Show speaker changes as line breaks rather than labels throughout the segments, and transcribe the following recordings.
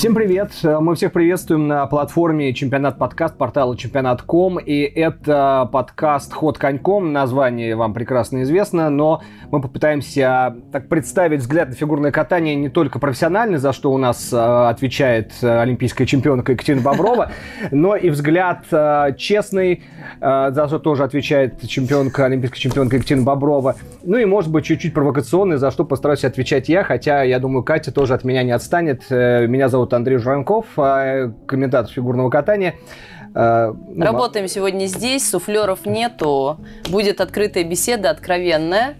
Всем привет! Мы всех приветствуем на платформе Чемпионат Подкаст портала Чемпионат.ком. И это подкаст Ход коньком. Название вам прекрасно известно, но мы попытаемся так представить взгляд на фигурное катание не только профессиональный, за что у нас э, отвечает э, олимпийская чемпионка Екатерина Боброва, но и взгляд э, честный, за что тоже отвечает чемпионка, олимпийская чемпионка Екатерина Боброва. Ну и, может быть, чуть-чуть провокационный, за что постараюсь отвечать я, хотя, я думаю, Катя тоже от меня не отстанет. Меня зовут Андрей Журанков, комментатор фигурного катания.
Ну, Работаем сегодня здесь, суфлеров нету. Будет открытая беседа, откровенная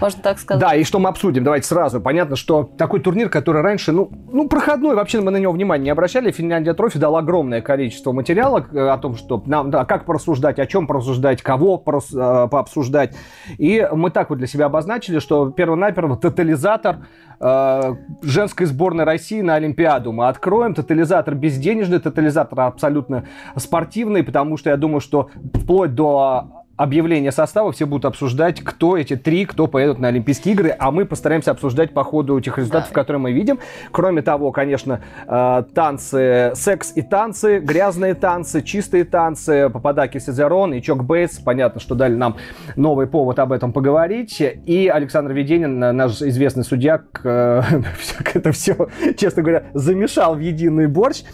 можно так сказать.
Да, и что мы обсудим, давайте сразу. Понятно, что такой турнир, который раньше, ну, ну проходной, вообще мы на него внимания не обращали. Финляндия Трофи дал огромное количество материала э, о том, что нам, да, как порассуждать, о чем порассуждать, кого порас, э, пообсуждать. И мы так вот для себя обозначили, что перво-наперво тотализатор э, женской сборной России на Олимпиаду. Мы откроем тотализатор безденежный, тотализатор абсолютно спортивный, потому что я думаю, что вплоть до объявление состава все будут обсуждать, кто эти три, кто поедут на Олимпийские игры, а мы постараемся обсуждать по ходу этих результатов, да. которые мы видим. Кроме того, конечно, э, танцы, секс и танцы, грязные танцы, чистые танцы, Пападаки Сезерон и Чок Бейтс. Понятно, что дали нам новый повод об этом поговорить. И Александр Веденин, наш известный судья, это все, честно говоря, замешал в единый борщ.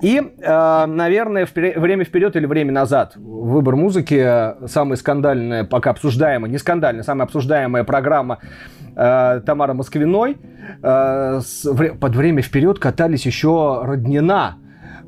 И, э, наверное, время вперед или время назад. Выбор музыки самый самая скандальная, пока обсуждаемая, не скандальная, самая обсуждаемая программа э, Тамара Москвиной. Э, с, в, под время вперед катались еще Роднина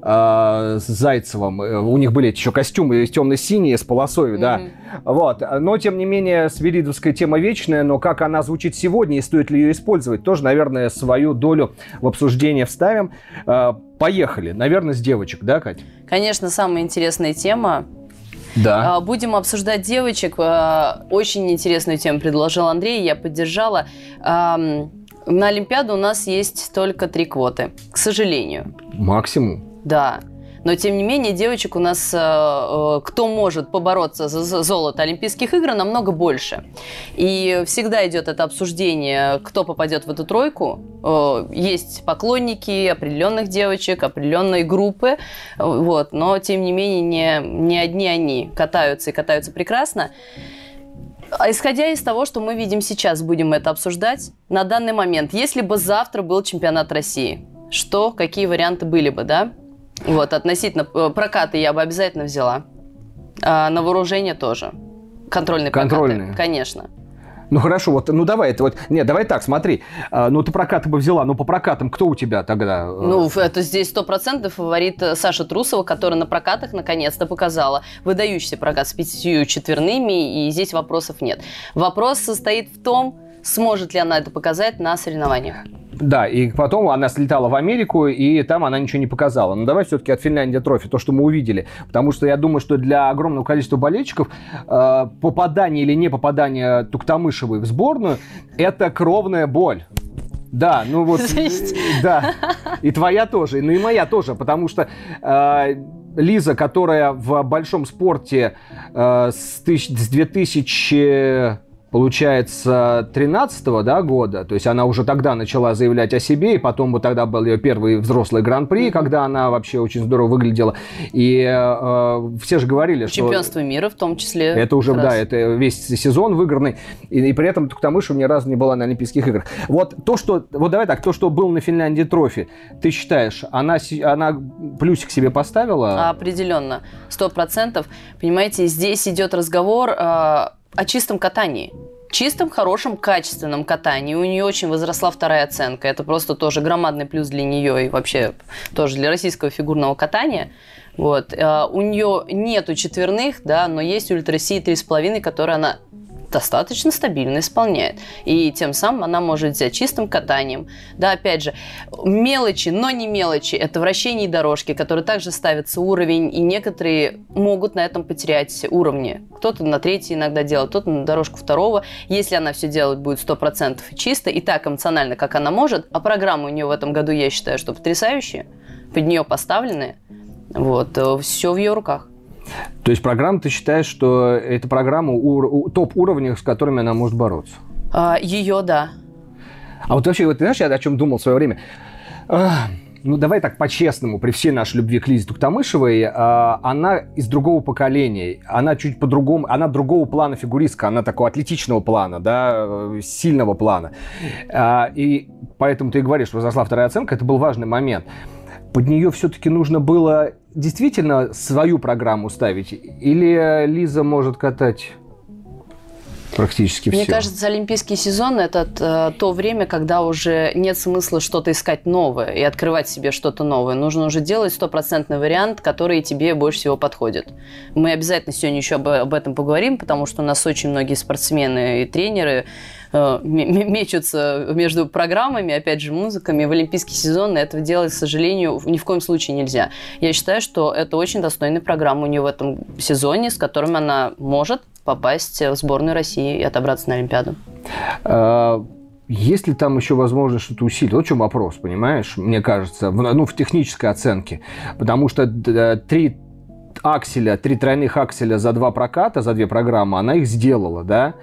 э, с Зайцевым. Э, у них были еще костюмы темно-синие с полосой, mm-hmm. да. Вот. Но, тем не менее, свиридовская тема вечная, но как она звучит сегодня и стоит ли ее использовать, тоже, наверное, свою долю в обсуждение вставим. Э, поехали. Наверное, с девочек, да, Кать?
Конечно, самая интересная тема
да.
А, будем обсуждать девочек. А, очень интересную тему предложил Андрей, я поддержала. На Олимпиаду у нас есть только три квоты, к сожалению.
Максимум?
Да. Но, тем не менее, девочек у нас, э, э, кто может побороться за золото Олимпийских игр, намного больше. И всегда идет это обсуждение, кто попадет в эту тройку. Э, есть поклонники определенных девочек, определенной группы, вот, но, тем не менее, не, не одни они катаются и катаются прекрасно. А исходя из того, что мы видим сейчас, будем это обсуждать на данный момент. Если бы завтра был чемпионат России, что, какие варианты были бы, да? Вот, относительно э, прокаты я бы обязательно взяла. А на вооружение тоже. Контрольные,
Контрольные.
прокаты. Конечно.
Ну хорошо, вот, ну давай это вот, нет, давай так, смотри, а, ну ты прокаты бы взяла, ну по прокатам кто у тебя тогда?
Ну это здесь сто процентов фаворит э, Саша Трусова, которая на прокатах наконец-то показала выдающийся прокат с пятью четверными, и здесь вопросов нет. Вопрос состоит в том, сможет ли она это показать на соревнованиях.
Да, и потом она слетала в Америку, и там она ничего не показала. Но давай все-таки от Финляндии трофи, то, что мы увидели. Потому что я думаю, что для огромного количества болельщиков э, попадание или не попадание Туктамышевой в сборную – это кровная боль. Да, ну вот, да, и твоя тоже, ну и моя тоже, потому что э, Лиза, которая в большом спорте э, с, тысяч, с 2000 получается, 13 -го, да, года, то есть она уже тогда начала заявлять о себе, и потом вот тогда был ее первый взрослый гран-при, когда она вообще очень здорово выглядела, и э, все же говорили,
что... Чемпионство мира в том числе.
Это уже, да, это весь сезон выигранный, и, и при этом Туктамышева ни разу не была на Олимпийских играх. Вот то, что, вот давай так, то, что был на Финляндии трофи, ты считаешь, она, она плюсик себе поставила?
Определенно, сто процентов. Понимаете, здесь идет разговор э, о чистом катании чистом, хорошем, качественном катании. У нее очень возросла вторая оценка. Это просто тоже громадный плюс для нее и вообще тоже для российского фигурного катания. Вот. А, у нее нету четверных, да, но есть ультра Си 3,5, которые она достаточно стабильно исполняет. И тем самым она может взять чистым катанием. Да, опять же, мелочи, но не мелочи. Это вращение дорожки, которые также ставится уровень, и некоторые могут на этом потерять уровни. Кто-то на третий иногда делает, кто-то на дорожку второго. Если она все делать будет 100% чисто и так эмоционально, как она может, а программы у нее в этом году, я считаю, что потрясающие, под нее поставленные, вот, все в ее руках.
То есть программа, ты считаешь, что это программа у, топ-уровня, с которыми она может бороться?
А, ее, да.
А вот вообще, вот, ты знаешь, я о чем думал в свое время? А, ну давай так по-честному, при всей нашей любви к Лизе Туктамышевой, э, она из другого поколения, она чуть по-другому, она другого плана фигуристка, она такого атлетичного плана, да, сильного плана. Э, и поэтому ты и говоришь, что возросла вторая оценка, это был важный момент. Под нее все-таки нужно было действительно свою программу ставить? Или Лиза может катать практически
Мне
все.
кажется, олимпийский сезон – это э, то время, когда уже нет смысла что-то искать новое и открывать себе что-то новое. Нужно уже делать стопроцентный вариант, который тебе больше всего подходит. Мы обязательно сегодня еще об, об этом поговорим, потому что у нас очень многие спортсмены и тренеры э, мечутся между программами, опять же, музыками в олимпийский сезон, и этого делать, к сожалению, ни в коем случае нельзя. Я считаю, что это очень достойная программа у нее в этом сезоне, с которым она может попасть в сборную России и отобраться на Олимпиаду.
А, есть ли там еще возможность что-то усилить? Вот в чем вопрос, понимаешь, мне кажется, в, ну, в технической оценке. Потому что три акселя, три тройных акселя за два проката, за две программы, она их сделала, да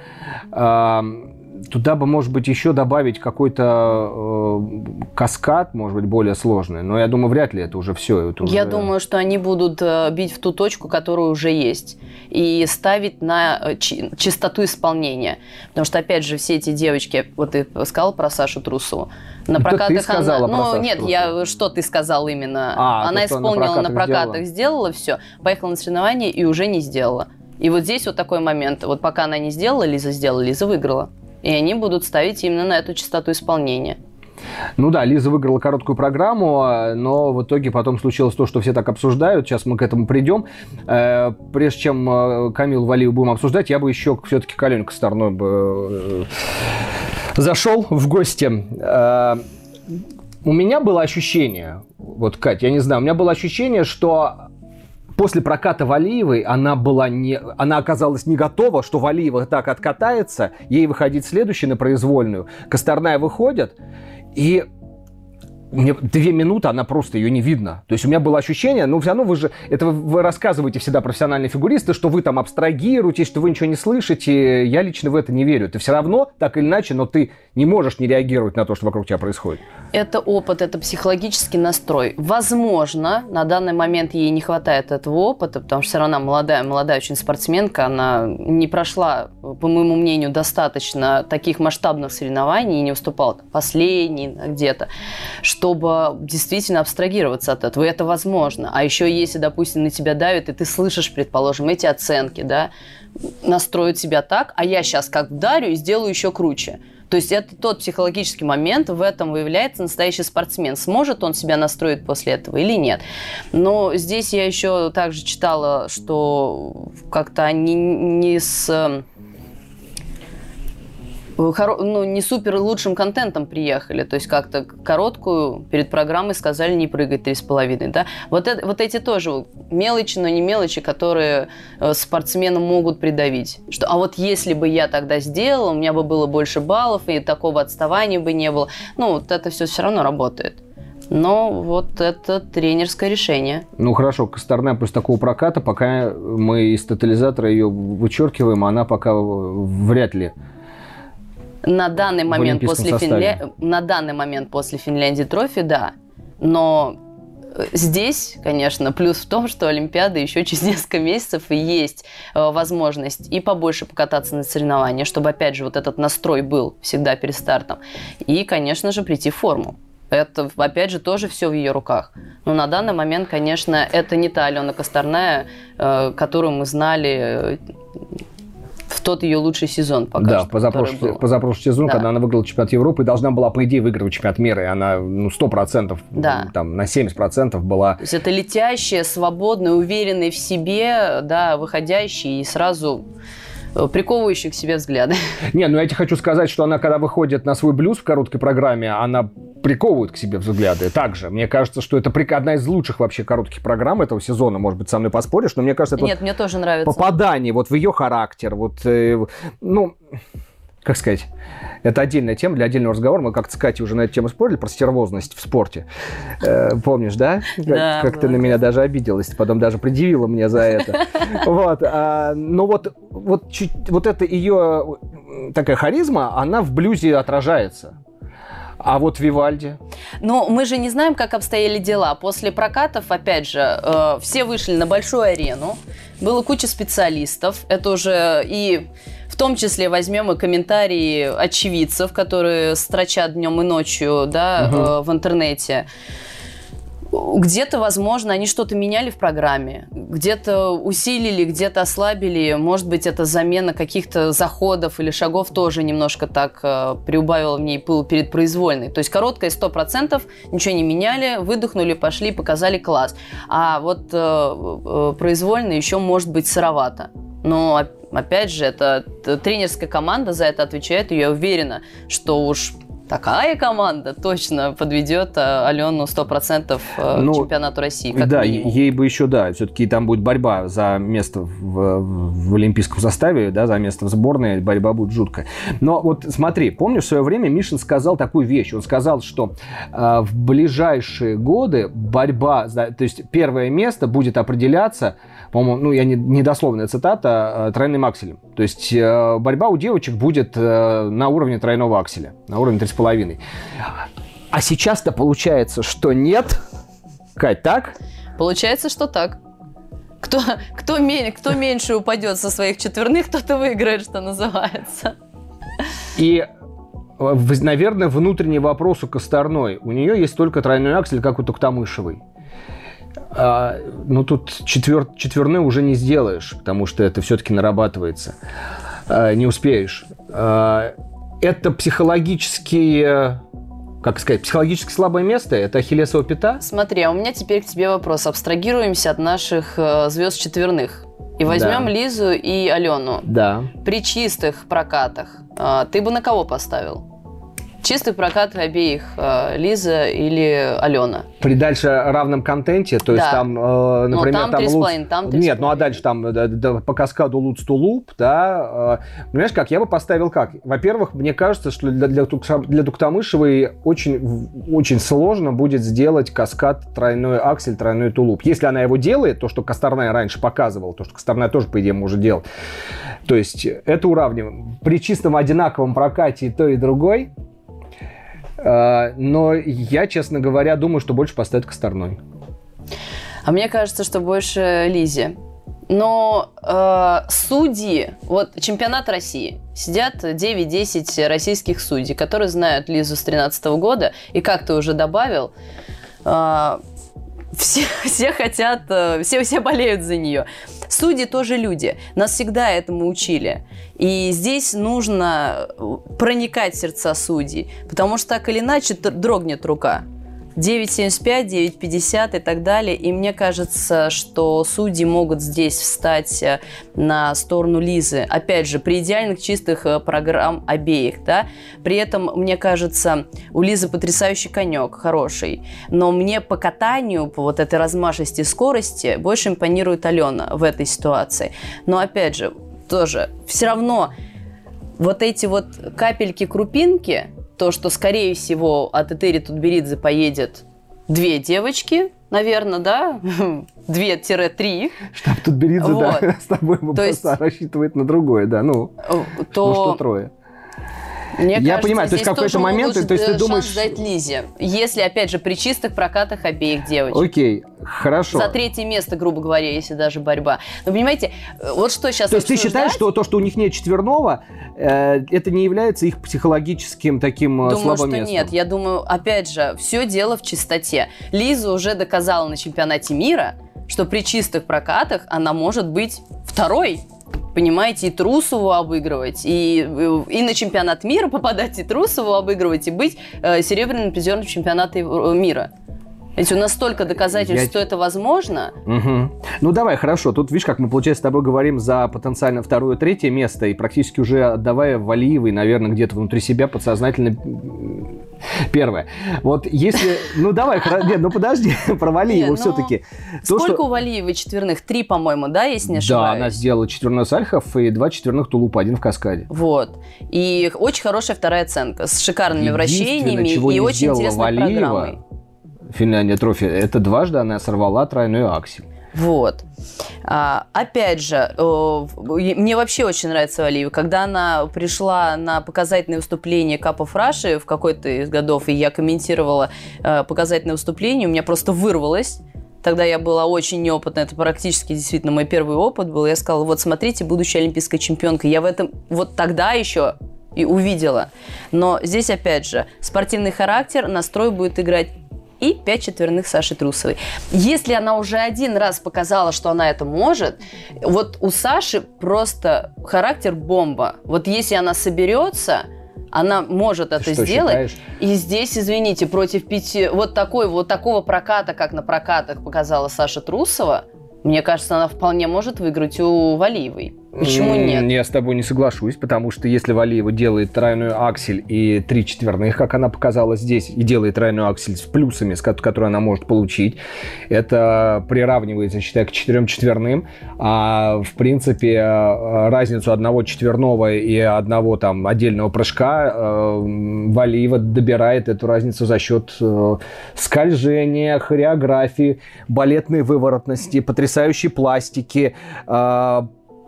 туда бы, может быть, еще добавить какой-то э, каскад, может быть, более сложный. Но я думаю, вряд ли это уже все. Это
уже... Я думаю, что они будут э, бить в ту точку, которая уже есть, и ставить на э, чистоту исполнения. Потому что, опять же, все эти девочки, вот ты сказал про Сашу Трусову,
на это прокатах ты сказала она...
Про ну, Сашу нет, Трусову. я что ты сказал именно? А, она то, исполнила на прокатах, на прокатах сделала. сделала все, поехала на соревнования и уже не сделала. И вот здесь вот такой момент. Вот пока она не сделала, Лиза сделала, Лиза выиграла и они будут ставить именно на эту частоту исполнения.
Ну да, Лиза выиграла короткую программу, но в итоге потом случилось то, что все так обсуждают. Сейчас мы к этому придем. Э, прежде чем э, Камил Валиев будем обсуждать, я бы еще все-таки к Алене Косторной бы э, зашел в гости. У меня было ощущение, вот, Катя, я не знаю, у меня было ощущение, что после проката Валиевой она была не, она оказалась не готова, что Валиева так откатается, ей выходить следующий на произвольную. Косторная выходит, и мне две минуты, она просто ее не видно. То есть у меня было ощущение, ну, все равно вы же, это вы, вы рассказываете всегда профессиональные фигуристы, что вы там абстрагируете, что вы ничего не слышите. Я лично в это не верю. Ты все равно, так или иначе, но ты не можешь не реагировать на то, что вокруг тебя происходит.
Это опыт, это психологический настрой. Возможно, на данный момент ей не хватает этого опыта, потому что все равно молодая, молодая очень спортсменка, она не прошла, по моему мнению, достаточно таких масштабных соревнований и не уступала последний где-то, чтобы действительно абстрагироваться от этого. Это возможно. А еще если, допустим, на тебя давит, и ты слышишь, предположим, эти оценки, да, настроить себя так, а я сейчас как вдарю и сделаю еще круче. То есть это тот психологический момент, в этом выявляется настоящий спортсмен. Сможет он себя настроить после этого или нет? Но здесь я еще также читала, что как-то они не с ну, не супер лучшим контентом приехали. То есть как-то короткую перед программой сказали не прыгать три с половиной. Да? Вот, это, вот эти тоже мелочи, но не мелочи, которые э, спортсменам могут придавить. Что, а вот если бы я тогда сделала, у меня бы было больше баллов, и такого отставания бы не было. Ну, вот это все все равно работает. Но вот это тренерское решение.
Ну хорошо, Косторна после такого проката, пока мы из тотализатора ее вычеркиваем, она пока вряд ли
на данный момент после Финля... на данный момент после Финляндии трофи, да. Но э, Здесь, конечно, плюс в том, что Олимпиада еще через несколько месяцев и есть э, возможность и побольше покататься на соревнования, чтобы, опять же, вот этот настрой был всегда перед стартом. И, конечно же, прийти в форму. Это, опять же, тоже все в ее руках. Но на данный момент, конечно, это не та Алена Косторная, э, которую мы знали тот ее лучший сезон пока
Да, что, позапрошлый, позапрошлый сезон, да. когда она выиграла чемпионат Европы, должна была, по идее, выиграть чемпионат мира, и она ну, 100%, да. там, на 70% была...
То есть это летящая, свободная, уверенная в себе, да, выходящая и сразу Э, приковывающие к себе взгляды.
Не, ну я тебе хочу сказать, что она, когда выходит на свой блюз в короткой программе, она приковывает к себе взгляды. Также, мне кажется, что это одна из лучших вообще коротких программ этого сезона. Может быть, со мной поспоришь, но мне кажется, это
Нет,
вот
мне тоже нравится.
попадание вот в ее характер. Вот, э, ну, как сказать, это отдельная тема для отдельного разговора. Мы как-то с Катей уже на эту тему спорили, про стервозность в спорте. Э, помнишь, да?
Да.
Как, как ты на меня даже обиделась, потом даже предъявила мне за это. Вот. А, но вот, вот, чуть, вот эта ее такая харизма, она в блюзе отражается. А вот Вивальди?
Ну, мы же не знаем, как обстояли дела. После прокатов, опять же, э, все вышли на большую арену. Было куча специалистов. Это уже и в том числе возьмем и комментарии очевидцев, которые строчат днем и ночью да, угу. э, в интернете где-то, возможно, они что-то меняли в программе, где-то усилили, где-то ослабили. Может быть, это замена каких-то заходов или шагов тоже немножко так э, приубавила в ней пыл перед произвольной. То есть короткая 100%, ничего не меняли, выдохнули, пошли, показали класс. А вот э, э, произвольная еще может быть сыровато. Но опять же, это тренерская команда за это отвечает, и я уверена, что уж такая команда точно подведет э, Алену 100% э, ну, чемпионату России.
Как да, минимум. ей бы еще, да, все-таки там будет борьба за место в, в олимпийском составе, да, за место в сборной, борьба будет жуткая. Но вот смотри, помню, в свое время Мишин сказал такую вещь. Он сказал, что э, в ближайшие годы борьба, то есть первое место будет определяться по-моему, ну, я не, недословная цитата, э, тройным акселем. То есть э, борьба у девочек будет э, на уровне тройного акселя, на уровне 3,5. А сейчас-то получается, что нет. Кать, так?
Получается, что так. Кто, кто, кто меньше упадет со своих четверных, тот и выиграет, что называется.
И наверное, внутренний вопрос у Косторной. У нее есть только тройной аксель, как у Токтамышевой. А, ну, тут четвер, четверной уже не сделаешь, потому что это все-таки нарабатывается. А, не успеешь. А, это психологически как сказать, психологически слабое место? Это ахиллесова пята?
Смотри, а у меня теперь к тебе вопрос. Абстрагируемся от наших э, звезд четверных. И возьмем да. Лизу и Алену.
Да.
При чистых прокатах э, ты бы на кого поставил? Чистый прокат обеих, э, Лиза или Алена.
При дальше равном контенте, то есть да. там, э, например,
Но там, там, луц... там
Нет, ну а дальше там да, да, по каскаду луц to луп, да. Э, понимаешь, как? Я бы поставил как? Во-первых, мне кажется, что для, для, для Туктамышевой очень, очень сложно будет сделать каскад тройной аксель, тройной тулуп. Если она его делает, то, что Косторная раньше показывала, то, что Косторная тоже, по идее, может делать. То есть это уравниваем. При чистом одинаковом прокате и то, и другой, но я, честно говоря, думаю, что больше поставят Косторной.
А мне кажется, что больше Лизе. Но э, судьи, вот чемпионат России, сидят 9-10 российских судей, которые знают Лизу с 13 года, и как ты уже добавил, э, все, все хотят, э, все, все болеют за нее. Судьи тоже люди. Нас всегда этому учили. И здесь нужно проникать в сердца судей, потому что так или иначе дрогнет рука. 9,75, 9,50 и так далее. И мне кажется, что судьи могут здесь встать э, на сторону Лизы. Опять же, при идеальных чистых э, программ обеих. Да? При этом, мне кажется, у Лизы потрясающий конек, хороший. Но мне по катанию, по вот этой размашисти скорости, больше импонирует Алена в этой ситуации. Но опять же, тоже все равно вот эти вот капельки-крупинки – то, что, скорее всего, от Этери Тутберидзе поедет две девочки, наверное, да? Две-три.
Штаб Тутберидзе, вот. да, с тобой то есть... рассчитывает на другое, да, ну, то... ну что трое.
Мне я кажется, понимаю, то есть какой-то момент, то есть ты думаешь... дать Лизе, если, опять же, при чистых прокатах обеих девочек.
Окей, хорошо.
За третье место, грубо говоря, если даже борьба. Но понимаете, вот что сейчас
То есть ты считаешь, что то, что у них нет четверного, э, это не является их психологическим таким
э, думаю,
слабым
что
местом?
нет. Я думаю, опять же, все дело в чистоте. Лиза уже доказала на чемпионате мира, что при чистых прокатах она может быть второй понимаете, и Трусову обыгрывать, и, и на чемпионат мира попадать, и Трусову обыгрывать, и быть э, серебряным призером чемпионата мира. Ведь у нас столько доказательств, Я... что это возможно.
Угу. Ну давай, хорошо. Тут видишь, как мы, получается, с тобой говорим за потенциально второе, третье место, и практически уже отдавая Валиевой, наверное, где-то внутри себя подсознательно первое. Вот если... Ну давай, нет, ну подожди, про Валиеву ну, все-таки.
Сколько у Валиевой четверных? Три, по-моему, да, если не ошибаюсь?
Да, она сделала четверной сальхов и два четверных тулупа, один в каскаде.
Вот. И очень хорошая вторая оценка, с шикарными вращениями и очень интересной
Валиева, программой. Финляндия трофи, это дважды она сорвала тройную аксель.
Вот. А, опять же, мне вообще очень нравится Валиева. Когда она пришла на показательное выступление Капов Раши в какой-то из годов, и я комментировала э, показательное выступление, у меня просто вырвалось. Тогда я была очень неопытна, это практически действительно мой первый опыт был. Я сказала, вот смотрите, будущая олимпийская чемпионка. Я в этом вот тогда еще и увидела. Но здесь, опять же, спортивный характер, настрой будет играть и 5 четверных Саши Трусовой. Если она уже один раз показала, что она это может, вот у Саши просто характер бомба. Вот если она соберется, она может это что сделать. Считаешь? И здесь, извините, против пяти вот такой вот такого проката, как на прокатах показала Саша Трусова, мне кажется, она вполне может выиграть у Валиевой. Почему нет?
Я с тобой не соглашусь, потому что если Валиева делает тройную аксель и три четверных, как она показала здесь, и делает тройную аксель с плюсами, которые она может получить, это приравнивается, считай, к четырем четверным. А в принципе разницу одного четверного и одного там отдельного прыжка э, Валиева добирает эту разницу за счет э, скольжения, хореографии, балетной выворотности, потрясающей пластики, э,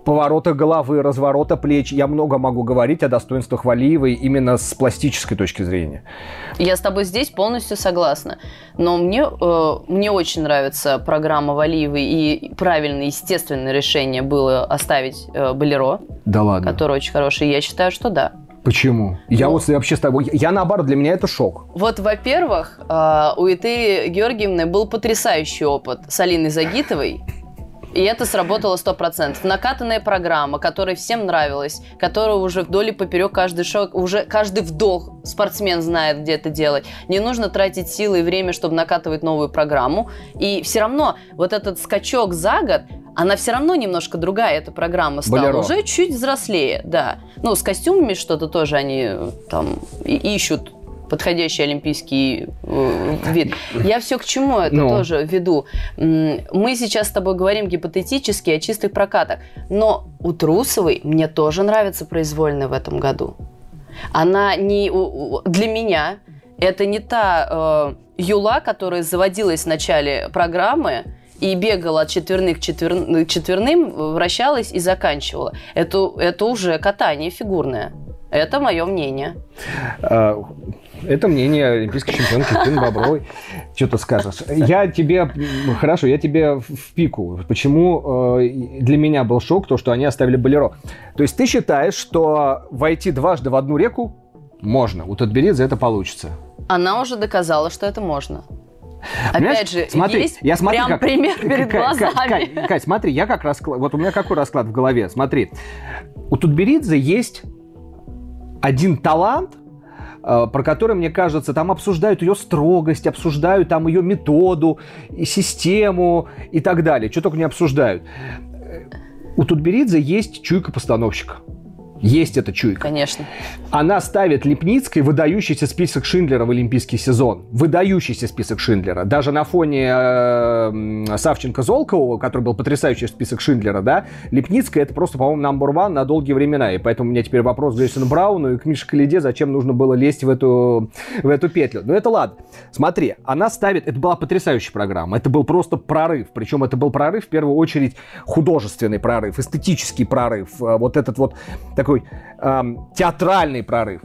поворота головы, разворота плеч. Я много могу говорить о достоинствах Валиевой именно с пластической точки зрения.
Я с тобой здесь полностью согласна. Но мне, э, мне очень нравится программа Валиевой, и правильное, естественное решение было оставить э, Болеро.
Да ладно.
Который очень хороший. Я считаю, что да.
Почему? Я ну, вот вообще с тобой... Я наоборот, для меня это шок.
Вот, во-первых, э, у Этери Георгиевны был потрясающий опыт с Алиной Загитовой. И это сработало 100%. Накатанная программа, которая всем нравилась, которая уже вдоль и поперек каждый шаг, уже каждый вдох спортсмен знает, где это делать. Не нужно тратить силы и время, чтобы накатывать новую программу. И все равно вот этот скачок за год, она все равно немножко другая, эта программа стала. Болеро. Уже чуть взрослее, да. Ну, с костюмами что-то тоже они э, там ищут подходящий олимпийский э, вид. Я все к чему это ну. тоже веду. Мы сейчас с тобой говорим гипотетически о чистых прокатах, но у Трусовой мне тоже нравится произвольная в этом году. Она не для меня это не та э, Юла, которая заводилась в начале программы и бегала от четверных к четвер... четверным, вращалась и заканчивала. Это, это уже катание фигурное. Это мое мнение.
А, это мнение олимпийской чемпионки Тин Бобровой. Что ты скажешь? Я тебе... Хорошо, я тебе в пику. Почему э, для меня был шок то, что они оставили Болеро. То есть ты считаешь, что войти дважды в одну реку можно? У Тутберидзе это получится?
Она уже доказала, что это можно. Опять же,
смотри,
есть
я смотри,
прям
как...
пример перед глазами.
Кать, Кать, смотри, я как расклад... Вот у меня какой расклад в голове? Смотри, у Тутберидзе есть один талант, э, про который, мне кажется, там обсуждают ее строгость, обсуждают там ее методу, и систему и так далее. Что только не обсуждают. У Тутберидзе есть чуйка постановщика. Есть эта чуйка.
Конечно.
Она ставит Лепницкой выдающийся список Шиндлера в олимпийский сезон. Выдающийся список Шиндлера. Даже на фоне э, Савченко-Золкова, который был потрясающий список Шиндлера, да, Лепницкая это просто, по-моему, number one на долгие времена. И поэтому у меня теперь вопрос к Джейсону Брауну и к Мише Калиде, зачем нужно было лезть в эту, в эту петлю. Но это ладно. Смотри, она ставит... Это была потрясающая программа. Это был просто прорыв. Причем это был прорыв, в первую очередь, художественный прорыв, эстетический прорыв. Э, вот этот вот такой эм, театральный прорыв.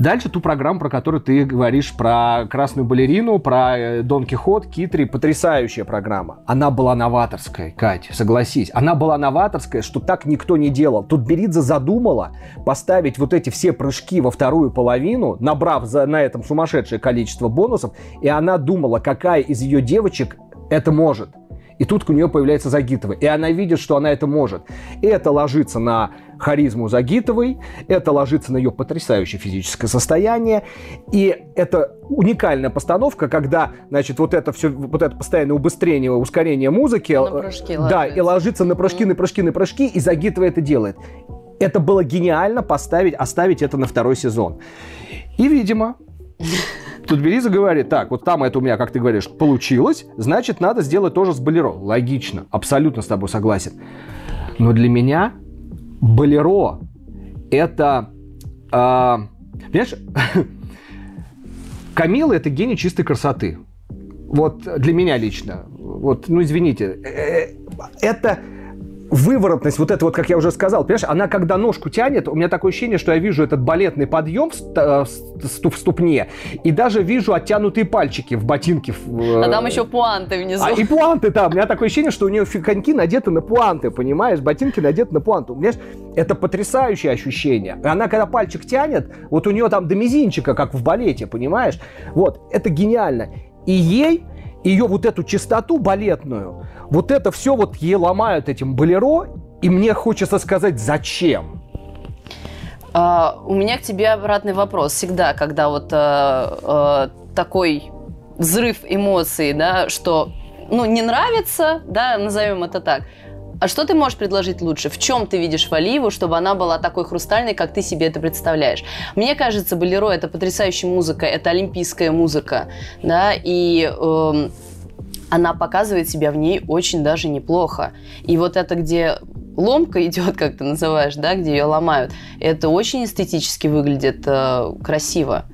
Дальше ту программу, про которую ты говоришь, про «Красную балерину», про э, «Дон Кихот», «Китри», потрясающая программа. Она была новаторская, Катя, согласись. Она была новаторская, что так никто не делал. Тут Беридзе задумала поставить вот эти все прыжки во вторую половину, набрав за, на этом сумасшедшее количество бонусов, и она думала, какая из ее девочек это может. И тут у нее появляется Загитова. И она видит, что она это может. И это ложится на харизму Загитовой, это ложится на ее потрясающее физическое состояние. И это уникальная постановка, когда, значит, вот это все, вот это постоянное убыстрение, ускорение музыки. На прыжки да, ложится. и ложится на прыжки, на прыжки, на прыжки, и Загитова это делает. Это было гениально поставить, оставить это на второй сезон. И, видимо, Тут Бериза говорит, так, вот там это у меня, как ты говоришь, получилось, значит, надо сделать тоже с Болеро. Логично, абсолютно с тобой согласен. Но для меня Болеро это... Э, понимаешь, Камила это гений чистой красоты. Вот для меня лично. вот, ну извините, э, это выворотность, вот это вот, как я уже сказал, понимаешь, она когда ножку тянет, у меня такое ощущение, что я вижу этот балетный подъем в ступне, и даже вижу оттянутые пальчики в ботинке.
А там еще пуанты внизу. А,
и пуанты там. У меня такое ощущение, что у нее коньки надеты на пуанты, понимаешь? Ботинки надеты на пуанты. Понимаешь? Это потрясающее ощущение. Она, когда пальчик тянет, вот у нее там до мизинчика, как в балете, понимаешь? Вот, это гениально. И ей ее вот эту чистоту балетную, вот это все вот ей ломают этим болеро, и мне хочется сказать, зачем?
Uh, у меня к тебе обратный вопрос. Всегда, когда вот uh, uh, такой взрыв эмоций, да, что ну, не нравится, да, назовем это так, а что ты можешь предложить лучше? В чем ты видишь Валиеву, чтобы она была такой хрустальной, как ты себе это представляешь? Мне кажется, Болеро – это потрясающая музыка, это олимпийская музыка, да, и э, она показывает себя в ней очень даже неплохо. И вот это, где ломка идет, как ты называешь, да, где ее ломают, это очень эстетически выглядит э, красиво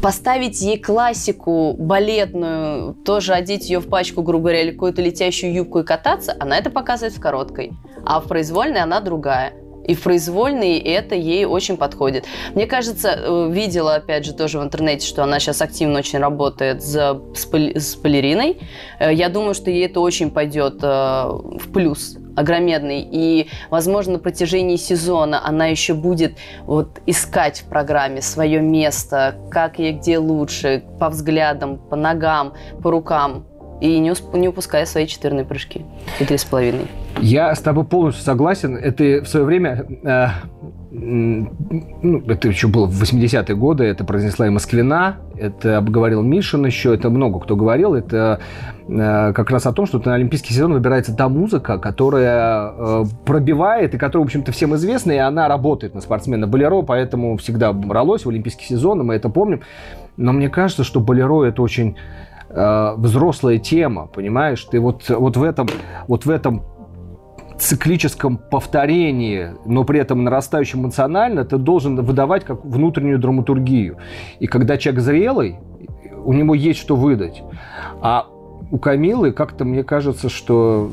поставить ей классику балетную, тоже одеть ее в пачку, грубо говоря, или какую-то летящую юбку и кататься, она это показывает в короткой. А в произвольной она другая. И в произвольной это ей очень подходит. Мне кажется, э, видела, опять же, тоже в интернете, что она сейчас активно очень работает с, с, с балериной. Э, я думаю, что ей это очень пойдет э, в плюс огроменный. И, возможно, на протяжении сезона она еще будет вот искать в программе свое место, как ей где лучше, по взглядам, по ногам, по рукам. И не, не упуская свои четырные прыжки. И три с половиной.
Я с тобой полностью согласен. Это в свое время э, ну, это еще было в 80-е годы, это произнесла и Москвина, это обговорил Мишин еще, это много кто говорил, это э, как раз о том, что на Олимпийский сезон выбирается та музыка, которая э, пробивает, и которая, в общем-то, всем известна, и она работает на спортсмена Болеро, поэтому всегда бралось в Олимпийский сезон, и мы это помним. Но мне кажется, что Болеро это очень э, взрослая тема, понимаешь? Ты вот, вот в этом, вот в этом циклическом повторении, но при этом нарастающем эмоционально, ты должен выдавать как внутреннюю драматургию. И когда человек зрелый, у него есть что выдать. А у Камилы как-то мне кажется, что...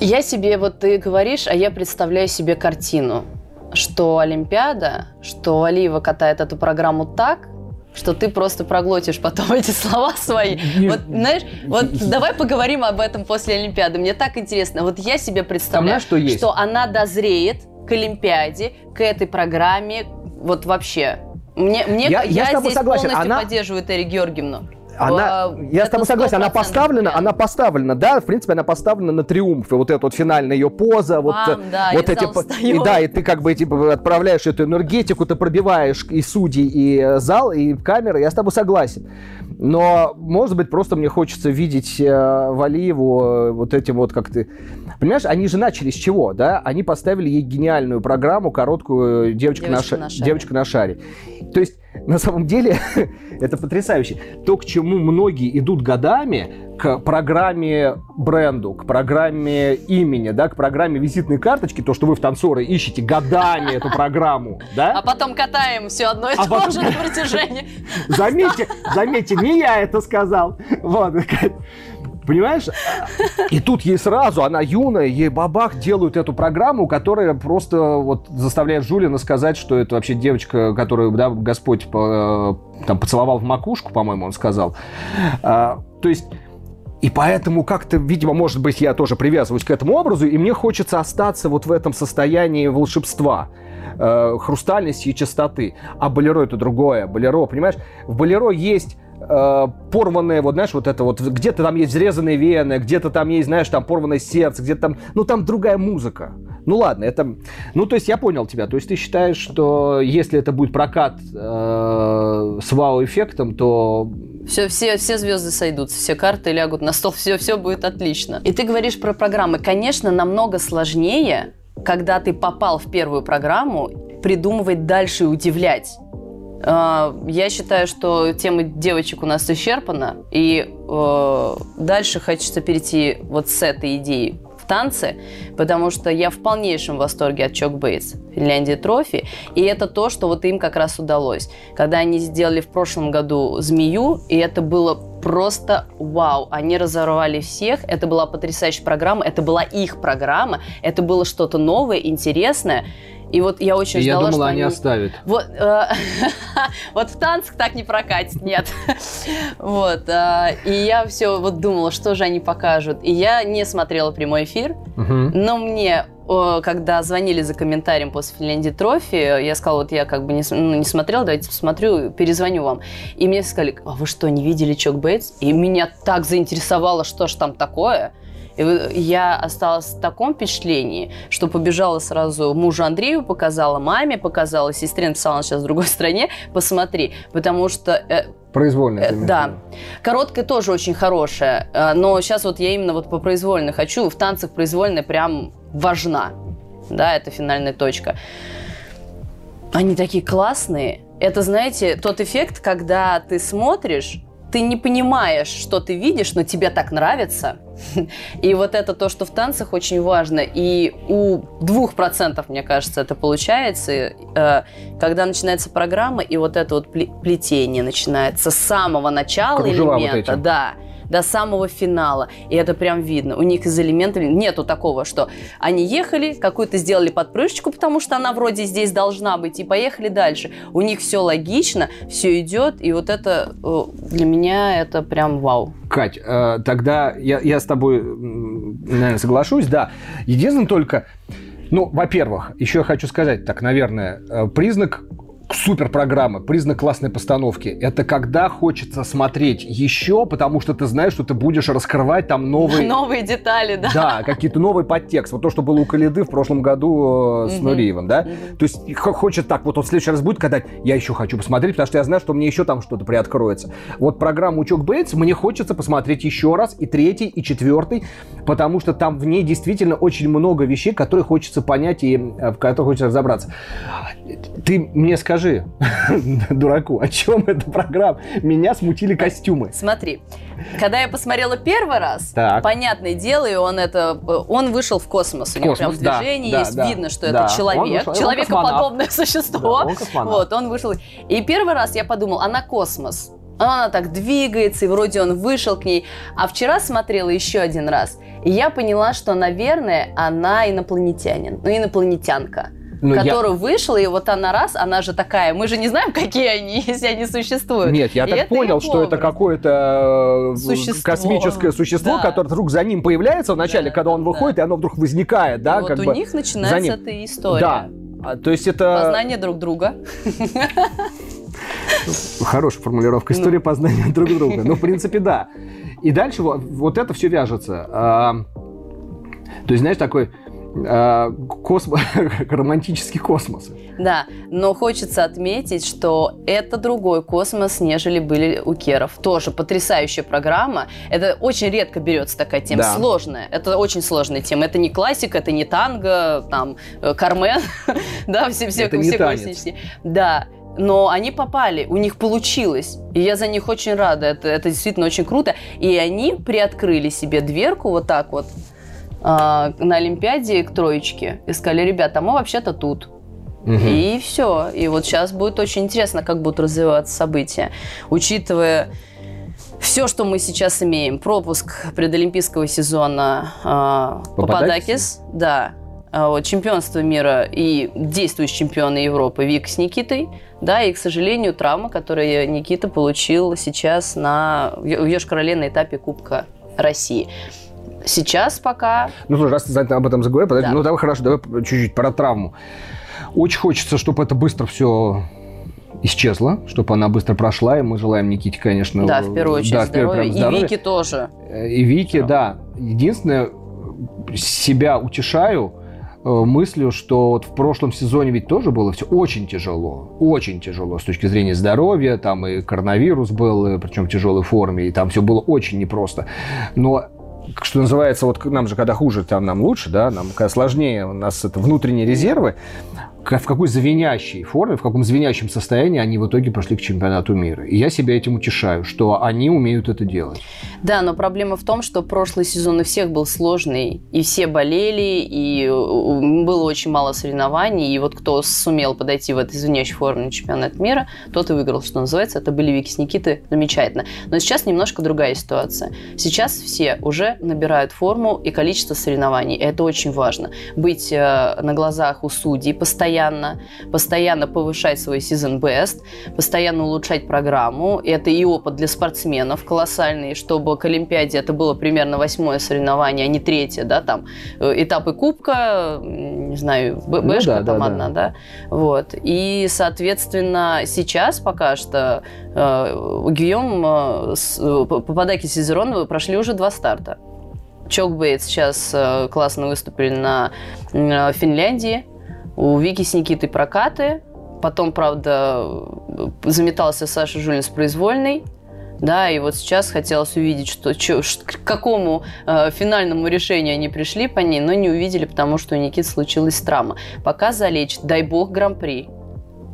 Я себе, вот ты говоришь, а я представляю себе картину, что Олимпиада, что Алиева катает эту программу так, что ты просто проглотишь потом эти слова свои. Не, вот, знаешь, вот давай поговорим об этом после Олимпиады. Мне так интересно. Вот я себе представляю, что, есть. что она дозреет к Олимпиаде, к этой программе, вот вообще. Мне, мне, я, я, я здесь согласен. полностью она... поддерживаю Терри Георгиевну.
Она, э, я с тобой согласен, она поставлена, она поставлена, да, в принципе, она поставлена на триумф. И вот эта вот финальная ее поза, вот, Мам, да, вот эти, и да, и ты как бы типа отправляешь эту энергетику, ты пробиваешь и судей, и э, зал, и камеры. Я с тобой согласен. Но, может быть, просто мне хочется видеть э, Валиеву э, вот этим вот как ты... Понимаешь, они же начали с чего, да? Они поставили ей гениальную программу, короткую «Девочка, Девочка, на, ша... Девочка на шаре». То есть, на самом деле, это потрясающе. То, к чему многие идут годами, к программе бренду, к программе имени, да, к программе визитной карточки, то, что вы в танцоры ищете годами эту программу, да?
А потом катаем все одно и а то потом... же на протяжении.
Заметьте, заметьте, не я это сказал. Вот. Понимаешь? И тут ей сразу, она юная, ей бабах делают эту программу, которая просто вот заставляет Жулина сказать, что это вообще девочка, которую да, Господь по, там, поцеловал в макушку, по-моему, он сказал. А, то есть и поэтому как-то, видимо, может быть, я тоже привязываюсь к этому образу, и мне хочется остаться вот в этом состоянии волшебства э, хрустальности и чистоты. А болеро это другое. Болеро, понимаешь? В болеро есть э, порванные, вот знаешь, вот это вот, где-то там есть взрезанные вены, где-то там есть, знаешь, там порванное сердце, где-то там, ну там другая музыка. Ну ладно, это, ну то есть я понял тебя, то есть ты считаешь, что если это будет прокат э, с вау-эффектом, то...
Все, все, все звезды сойдутся, все карты лягут на стол, все, все будет отлично. И ты говоришь про программы. Конечно, намного сложнее, когда ты попал в первую программу, придумывать дальше и удивлять. А, я считаю, что тема девочек у нас исчерпана, и э, дальше хочется перейти вот с этой идеи в танцы, потому что я в полнейшем восторге от Чок Бейтс, Финляндии Трофи, и это то, что вот им как раз удалось. Когда они сделали в прошлом году «Змею», и это было просто вау. Они разорвали всех. Это была потрясающая программа. Это была их программа. Это было что-то новое, интересное. И вот я очень
И я
ждала,
думала,
что
они оставят.
Вот, э, вот в танцах так не прокатит, нет. Вот. э, И я все вот думала, что же они покажут. И я не смотрела прямой эфир,
Мгм.
но мне, когда звонили за комментарием после Финляндии Трофи, я сказала, вот я как бы не, ну, не смотрела, давайте посмотрю, перезвоню вам. И мне сказали, а вы что, не видели Чок Бейтс? И меня так заинтересовало, что ж там такое. И я осталась в таком впечатлении, что побежала сразу мужу Андрею, показала маме, показала сестре, написала, она сейчас в другой стране, посмотри, потому что э,
Произвольно.
Э,
имеешь
да. Короткая тоже очень хорошая, э, но сейчас вот я именно вот по произвольной хочу. В танцах произвольная прям важна. Да, это финальная точка. Они такие классные. Это, знаете, тот эффект, когда ты смотришь, ты не понимаешь, что ты видишь, но тебе так нравится. И вот это то, что в танцах очень важно. И у двух процентов, мне кажется, это получается, э, когда начинается программа, и вот это вот пле- плетение начинается с самого начала
Кружева вот
элемента,
эти.
да, до самого финала. И это прям видно. У них из элементов нету такого, что они ехали, какую-то сделали подпрыжечку, потому что она вроде здесь должна быть, и поехали дальше. У них все логично, все идет, и вот это э, для меня это прям вау.
Кать, э, тогда я, я с тобой, наверное, соглашусь, да. Единственное только, ну, во-первых, еще я хочу сказать, так, наверное, э, признак суперпрограммы, признак классной постановки, это когда хочется смотреть еще, потому что ты знаешь, что ты будешь раскрывать там новые...
Новые детали, да.
Да, какие-то новый подтекст. Вот то, что было у Калиды в прошлом году э, с
Мгм.
Нуриевым, да? То есть хочет так, вот он в следующий раз будет, когда я еще хочу посмотреть, потому что я знаю, что мне еще там что-то приоткроется. Вот программу Чок Бейтс мне хочется посмотреть еще раз, и третий, и четвертый, потому что там в ней действительно очень много вещей, которые хочется понять и э, в которых хочется разобраться. Ты мне скажи, дураку, о чем эта программа? Меня смутили костюмы.
Смотри, когда я посмотрела первый раз,
Так.
понятное дело, и он это, он вышел в космос, у него прям
космос, да,
движение
да,
есть,
да,
видно, что
да.
это человек,
вышел,
человекоподобное существо.
Да, он космонавт.
вот, он вышел. И первый раз я подумал, она космос. Она так двигается, и вроде он вышел к ней. А вчера смотрела еще один раз, и я поняла, что, наверное, она инопланетянин, ну, инопланетянка.
Ну, я-
которая вышла, и вот она раз, она же такая, мы же не знаем, какие они, если они существуют.
Нет, я
И
так
это
понял, что это
образ.
какое-то э,
Существо.
космическое существо,
Да.
которое вдруг за ним появляется вначале,
Да,
когда он
да.
выходит, и оно вдруг возникает, да,
вот
как
у
бы.
них начинается эта история.
Да. А, То есть это
Познание друг друга.
хорошая формулировка.
Ну.
История познания друг друга. Ну, в принципе, да. И дальше вот, вот это все вяжется. А, то есть, знаешь, такой а, космо- романтический космос.
Да, но хочется отметить, что это другой космос, нежели были у Керов. Тоже потрясающая программа. Это очень редко берется такая тема.
Да.
Сложная. Это очень сложная тема. Это не классика, это не танго, там, э, Кармен, да, все, все,
Это не
все
танец.
классические. Да, но они попали, у них получилось. И я за них очень рада. Это, это действительно очень круто. И они приоткрыли себе дверку вот так вот на Олимпиаде к троечке. И сказали, ребята, мы вообще-то тут.
Мгм.
И все. И вот сейчас будет очень интересно, как будут развиваться события. Учитывая все, что мы сейчас имеем, пропуск предолимпийского сезона э,
Пападакис?
Да, а вот, чемпионство мира и действующие чемпионы Европы Вик с Никитой, да, и, к сожалению, травма, которую Никита получил сейчас на, в Йошкар-Оле на этапе Кубка России. Сейчас пока
Ну, слушай, раз ты об этом заговорил, подожди,
Да.
ну давай хорошо, давай чуть-чуть про травму. Очень хочется, чтобы это быстро все исчезло, чтобы она быстро прошла, и мы желаем Никите, конечно...
Да, в первую очередь
да, первую
здоровья.
прям
И
здоровья.
Вики тоже.
Э, И Вики, да. Единственное, себя утешаю э, мыслью, что вот в прошлом сезоне ведь тоже было все очень тяжело. Очень тяжело с точки зрения здоровья. Там и коронавирус был, и причем в тяжелой форме, и там все было очень непросто. Но что называется, вот нам же когда хуже, там нам лучше, да, нам когда сложнее, у нас это внутренние резервы. В какой звенящей форме, в каком звенящем состоянии они в итоге прошли к чемпионату мира. И я себя этим утешаю, что они умеют это делать.
Да, но проблема в том, что прошлый сезон у всех был сложный, и все болели, и было очень мало соревнований, и вот кто сумел подойти в этой звенящей форме на чемпионат мира, тот и выиграл, что называется. Это были Вики с Никиты, замечательно. Но сейчас немножко другая ситуация. Сейчас все уже набирают форму и количество соревнований, и это очень важно. Быть э, на глазах у судей постоянно, постоянно повышать свой season best, постоянно улучшать программу. Это и опыт для спортсменов колоссальный, чтобы к Олимпиаде это было примерно восьмое соревнование, а не третье, да, там э, этапы кубка, не знаю, бэшка ну, да, там да, одна, да. да, вот. И, соответственно, сейчас пока что э, Гийом, э, э Пападаки Сизероновы прошли уже два старта. Чокбейт сейчас э, классно выступили на Финляндии, у Вики с Никитой прокаты. Потом, правда, заметался Саша Жулин с произвольной. Да, и вот сейчас хотелось увидеть, что, что к какому э, финальному решению они пришли по ней, но не увидели, потому что у Никиты случилась травма. Пока залечит, дай бог, гран-при.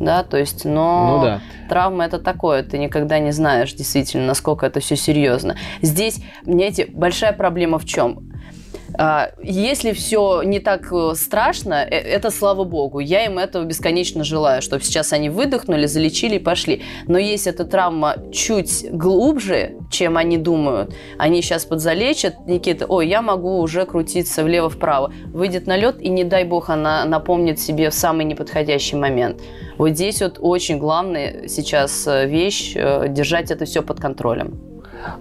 Да, то есть, но ну, да. травма это такое, ты никогда не знаешь действительно, насколько это все серьезно. Здесь, понимаете, большая проблема в чем? А, если все не так э, страшно, э, это слава богу. Я им этого бесконечно желаю, чтобы сейчас они выдохнули, залечили и пошли. Но если эта травма чуть глубже, чем они думают, они сейчас подзалечат, Никита, ой, я могу уже крутиться влево-вправо. Выйдет на лед, и не дай бог она напомнит себе в самый неподходящий момент. Вот здесь вот очень главная сейчас э, вещь держать это все под контролем.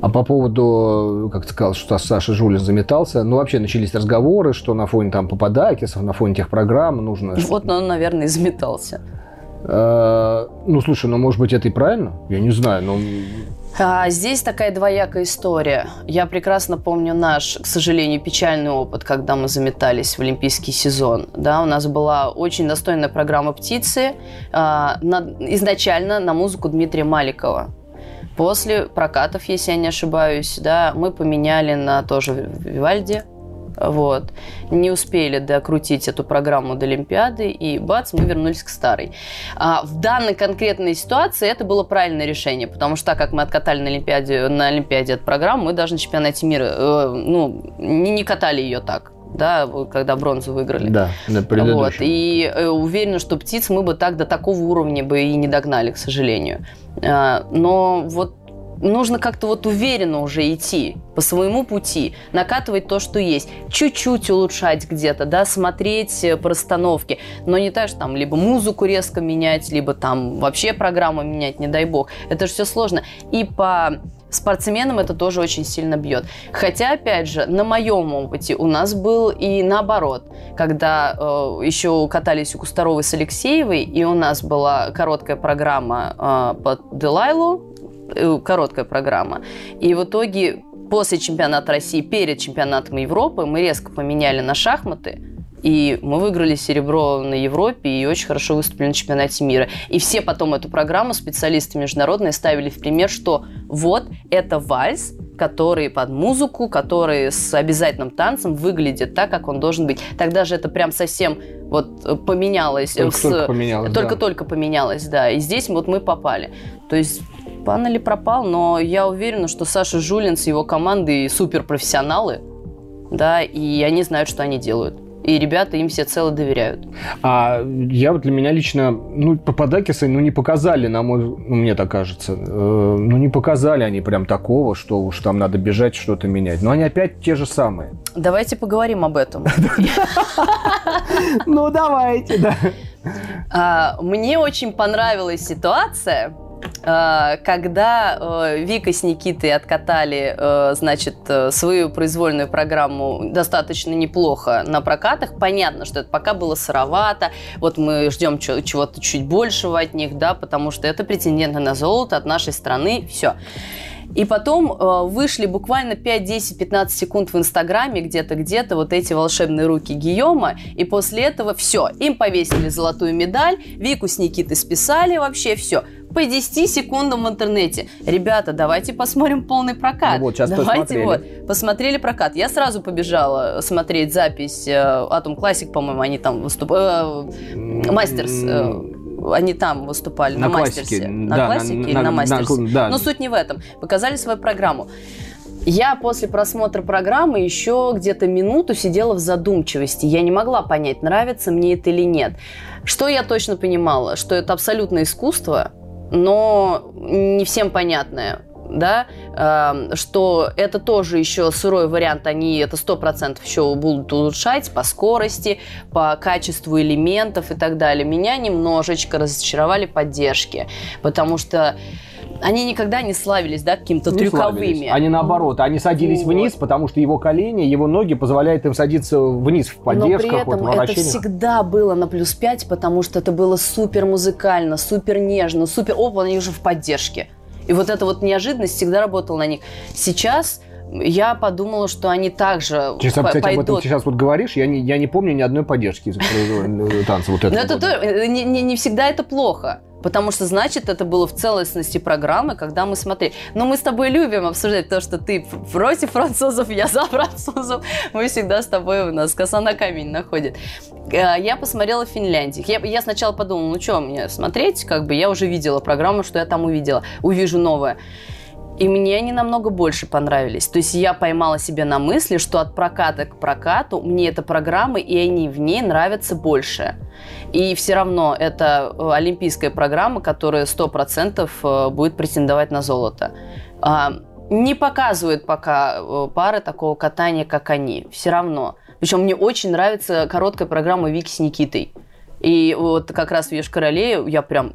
А по поводу, как ты сказал, что Саша Жулин заметался, ну, вообще начались разговоры, что на фоне там Пападакисов, на фоне тех программ нужно...
Вот он, наверное, и заметался.
А, ну, слушай, ну, может быть, это и правильно? Я не знаю, но...
А, здесь такая двоякая история. Я прекрасно помню наш, к сожалению, печальный опыт, когда мы заметались в олимпийский сезон. Да, у нас была очень достойная программа «Птицы», а, на, изначально на музыку Дмитрия Маликова. После прокатов, если я не ошибаюсь, да, мы поменяли на тоже Вивальди. Вот. Не успели докрутить эту программу до Олимпиады, и бац, мы вернулись к старой. А в данной конкретной ситуации это было правильное решение, потому что так как мы откатали на Олимпиаде, на Олимпиаде эту программу, мы даже на чемпионате мира э, ну, не, не катали ее так да, когда бронзу выиграли.
Да, на
Вот, и э, уверена, что птиц мы бы так до такого уровня бы и не догнали, к сожалению. А, но вот нужно как-то вот уверенно уже идти по своему пути, накатывать то, что есть, чуть-чуть улучшать где-то, да, смотреть э, по расстановке, но не так, что там либо музыку резко менять, либо там вообще программу менять, не дай бог. Это же все сложно. И по спортсменам это тоже очень сильно бьет. Хотя, опять же, на моем опыте у нас был и наоборот, когда э, еще катались у Кустаровой с Алексеевой, и у нас была короткая программа э, под Делайлу, э, короткая программа. И в итоге после чемпионата России, перед чемпионатом Европы мы резко поменяли на шахматы, и мы выиграли серебро на Европе и очень хорошо выступили на чемпионате мира. И все потом эту программу специалисты международные ставили в пример, что вот это вальс, который под музыку, который с обязательным танцем выглядит так, как он должен быть. Тогда же это прям совсем вот поменялось.
Только-только поменялось,
Только-только да. поменялось, да. И здесь вот мы попали. То есть пан или пропал, но я уверена, что Саша Жулин с его командой суперпрофессионалы, да, и они знают, что они делают и ребята им все цело доверяют.
А я вот для меня лично, ну, Пападакисы, ну, не показали, на мой, ну, мне так кажется, э, ну, не показали они прям такого, что уж там надо бежать, что-то менять. Но они опять те же самые.
Давайте поговорим об этом.
Ну, давайте, да.
А, мне очень понравилась ситуация, когда э, Вика с Никитой откатали, э, значит, свою произвольную программу достаточно неплохо на прокатах, понятно, что это пока было сыровато, вот мы ждем чего-то чуть большего от них, да, потому что это претенденты на золото от нашей страны, все. И потом э, вышли буквально 5, 10, 15 секунд в Инстаграме где-то, где-то вот эти волшебные руки Гийома. И после этого все, им повесили золотую медаль, Вику с Никитой списали вообще, все по 10 секундам в интернете. Ребята, давайте посмотрим полный прокат.
Ну вот, сейчас
давайте вот. Посмотрели прокат. Я сразу побежала смотреть запись э, Atom Classic, по-моему, они там выступали. Мастерс. э, они там выступали
На
на,
классике,
мастерсе. На
да,
классике
на-
или
на-
на,
на-
мастерсе?
да.
Но суть не в этом. Показали свою программу. Я после просмотра программы еще где-то минуту сидела в задумчивости. Я не могла понять, нравится мне это или нет. Что я точно понимала? Что это абсолютно искусство, но не всем понятное. Да, Эм, что это тоже еще сырой вариант, они это сто процентов еще будут улучшать по скорости, по качеству элементов и так далее. Меня немножечко разочаровали поддержки, потому что они никогда не славились, да,
славились.
трюковыми.
Они наоборот, они садились
Вот.
вниз, потому что его колени, его ноги позволяют им садиться вниз в
Но
поддержках,
при этом
вот,
это всегда было на плюс 5, потому что это было супер музыкально, супер нежно, супер... Оп, они уже в поддержке. И вот эта вот неожиданность всегда работала на них. Сейчас я подумала, что они также
Сейчас,
по-
кстати, об этом
пойдут.
сейчас вот говоришь, я не, я не помню ни одной поддержки танца вот
Но
этого.
это
года.
то- э, не, не- не всегда это плохо. Потому что, значит, это было в целостности программы, когда мы смотрели. Но мы с тобой любим обсуждать то, что ты против французов, я за французов. Мы всегда с тобой, у нас коса на камень находит. Э, Я посмотрела Финляндию. Я, я сначала подумала, ну что мне смотреть, как бы я уже видела программу, что я там увидела. Увижу новое. И мне они намного больше понравились. То есть я поймала себя на мысли, что от проката к прокату мне эта программа, и они в ней нравятся больше. И все равно это э, олимпийская программа, которая 100% э, будет претендовать на золото. А, Не показывают пока э, пары такого катания, как они. Все равно. Причем мне очень нравится короткая программа Вики с Никитой. И вот как раз в Еш-Короле я прям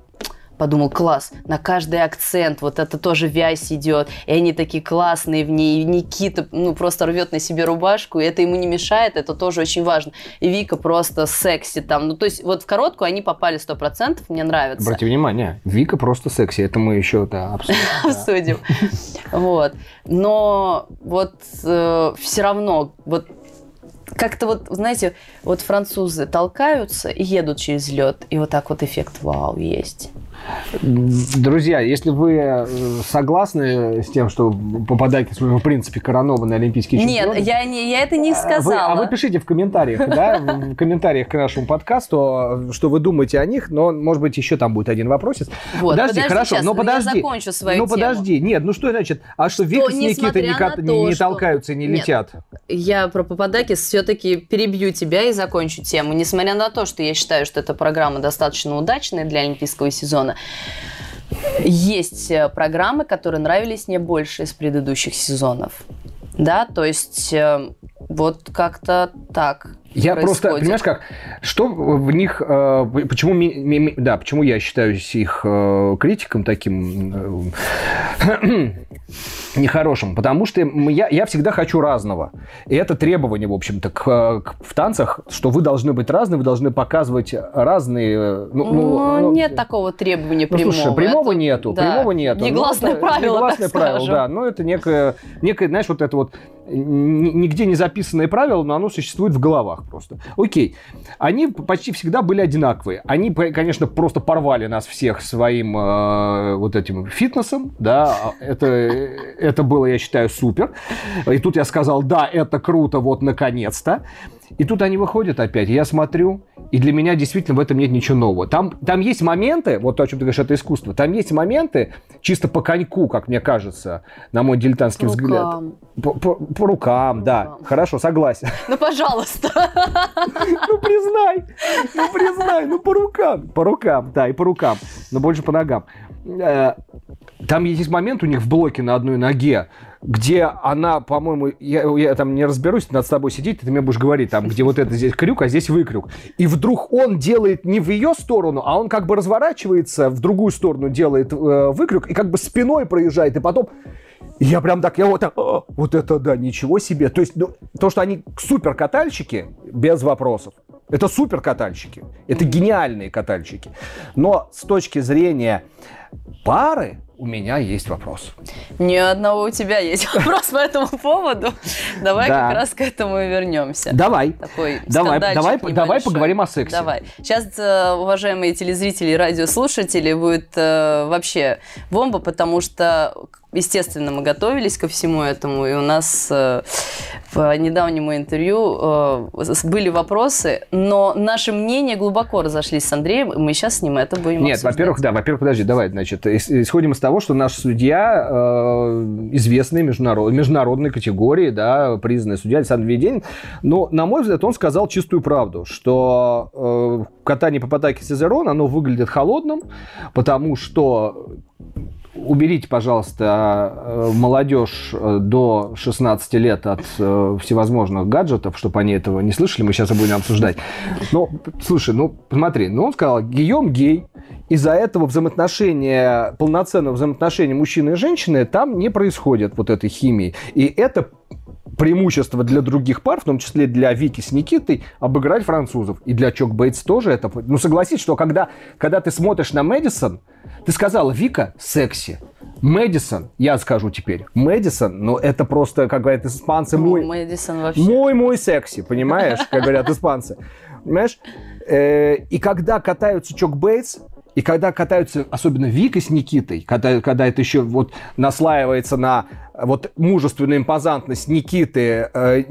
подумал, класс, на каждый акцент, вот это тоже вязь идет, и они такие классные в ней, и Никита, ну, просто рвет на себе рубашку, и это ему не мешает, это тоже очень важно. И Вика просто секси там, ну, то есть вот в короткую они попали 100%, мне нравится.
Обрати внимание, Вика просто секси, это мы еще да, обсудим. да.
обсудим. Вот. Но вот все равно, вот как-то вот, знаете, вот французы толкаются и едут через лед, и вот так вот эффект вау есть.
Друзья, если вы э, согласны с тем, что попадаете, в принципе, коронованный олимпийский чемпион...
Нет, я, не, я это не
вы-
сказала.
а вы пишите в комментариях, да, в комментариях к нашему подкасту, что вы думаете о них, но, может быть, еще там будет один вопросец.
Вот,
подожди,
подожди
хорошо,
сейчас,
но
я
подожди.
закончу свою
ну подожди, нет, ну что значит, а что Вика с Никитой не,
на
не-
то,
не
что-
толкаются не
Нет.
летят?
Я про Пападакис все-таки перебью тебя и закончу тему. Несмотря на то, что я считаю, что эта программа достаточно удачная для олимпийского сезона, есть э, программы, которые нравились мне больше из предыдущих сезонов. Да, то есть э, вот как-то так.
Я просто,
происходит.
понимаешь как, что в них, э, почему, да, почему я считаюсь их э, критиком таким э, нехорошим? Потому что я, я всегда хочу разного. И это требование, в общем-то, к, к- в танцах, что вы должны быть разные, вы должны показывать разные... э, Ну,
Ну,
ну,
нет такого требования
Ну,
прямого.
слушай, прямого
Это-
нету,
да,
прямого нету.
Негласное
Ну,
правило,
негласное правило,
скажем.
да. Но это некое, некое, знаешь, вот это вот нигде не записанное правило, но оно существует в головах просто. Окей. Они почти всегда были одинаковые. Они, конечно, просто порвали нас всех своим э, вот этим фитнесом, да. Это, это было, я считаю, супер. И тут я сказал, да, это круто, вот наконец-то. И тут они выходят опять, я смотрю, и для меня действительно в этом нет ничего нового. Там, там есть моменты, вот то, о чем ты говоришь, это искусство, там есть моменты, чисто по коньку, как мне кажется, на мой дилетантский
По
взгляд.
рукам.
По, по- по рукам, да.
рукам.
Хорошо, согласен.
Ну, пожалуйста.
Ну, признай, ну, признай, ну, по рукам. По рукам, да, и по рукам, но больше по ногам. Э, Там есть момент у них в блоке на одной ноге, где она, по-моему, я, я там не разберусь, надо с тобой сидеть, ты мне будешь говорить, там, где вот это здесь крюк, а здесь выкрюк. И вдруг он делает не в ее сторону, а он как бы разворачивается, в другую сторону делает э, выкрюк, и как бы спиной проезжает, и потом... И я прям так, я вот так, «А, вот это да, ничего себе. То есть, ну, то, что они супер катальщики, без вопросов. Это супер катальщики. Это гениальные катальщики. Но с точки зрения пары, у меня есть вопрос.
Ни одного у тебя есть вопрос по этому поводу. Давай
Да.
как раз к этому и вернемся.
Давай.
Такой
Давай, давай, поговорим о сексе.
Давай. Сейчас, э, уважаемые телезрители и радиослушатели, будет э, вообще бомба, потому что, естественно, мы готовились ко всему этому, и у нас э, по недавнему интервью э, были вопросы, но наши мнения глубоко разошлись с Андреем, и мы сейчас с ним это будем
Нет,
обсуждать.
во-первых, да, во-первых, подожди, давай, значит, ис- исходим из того, что наш судья э, известный международ, международной категории, да, признанный судья Александр Веденин, но, на мой взгляд, он сказал чистую правду, что э, катание по патаке Цезерон, оно выглядит холодным, потому что уберите, пожалуйста, э, молодежь э, до 16 лет от э, всевозможных гаджетов, чтобы они этого не слышали, мы сейчас и будем обсуждать. Ну, слушай, ну, посмотри, ну, он сказал, Гийом гей, из-за этого взаимоотношения, полноценного взаимоотношения мужчины и женщины там не происходит вот этой химии. И это преимущество для других пар, в том числе для Вики с Никитой, обыграть французов. И для Чок Бейтс тоже это... Ну, согласись, что когда, когда ты смотришь на Мэдисон, ты сказала, Вика секси. Мэдисон, я скажу теперь, Мэдисон, ну, это просто, как говорят испанцы,
Ну,
мой...
Мэдисон вообще.
Мой-мой секси, понимаешь, как говорят испанцы. Понимаешь? Э, И когда катаются Чок Бейтс, и когда катаются, особенно Вика с Никитой, когда, когда это еще вот наслаивается на вот мужественную импозантность Никиты, э,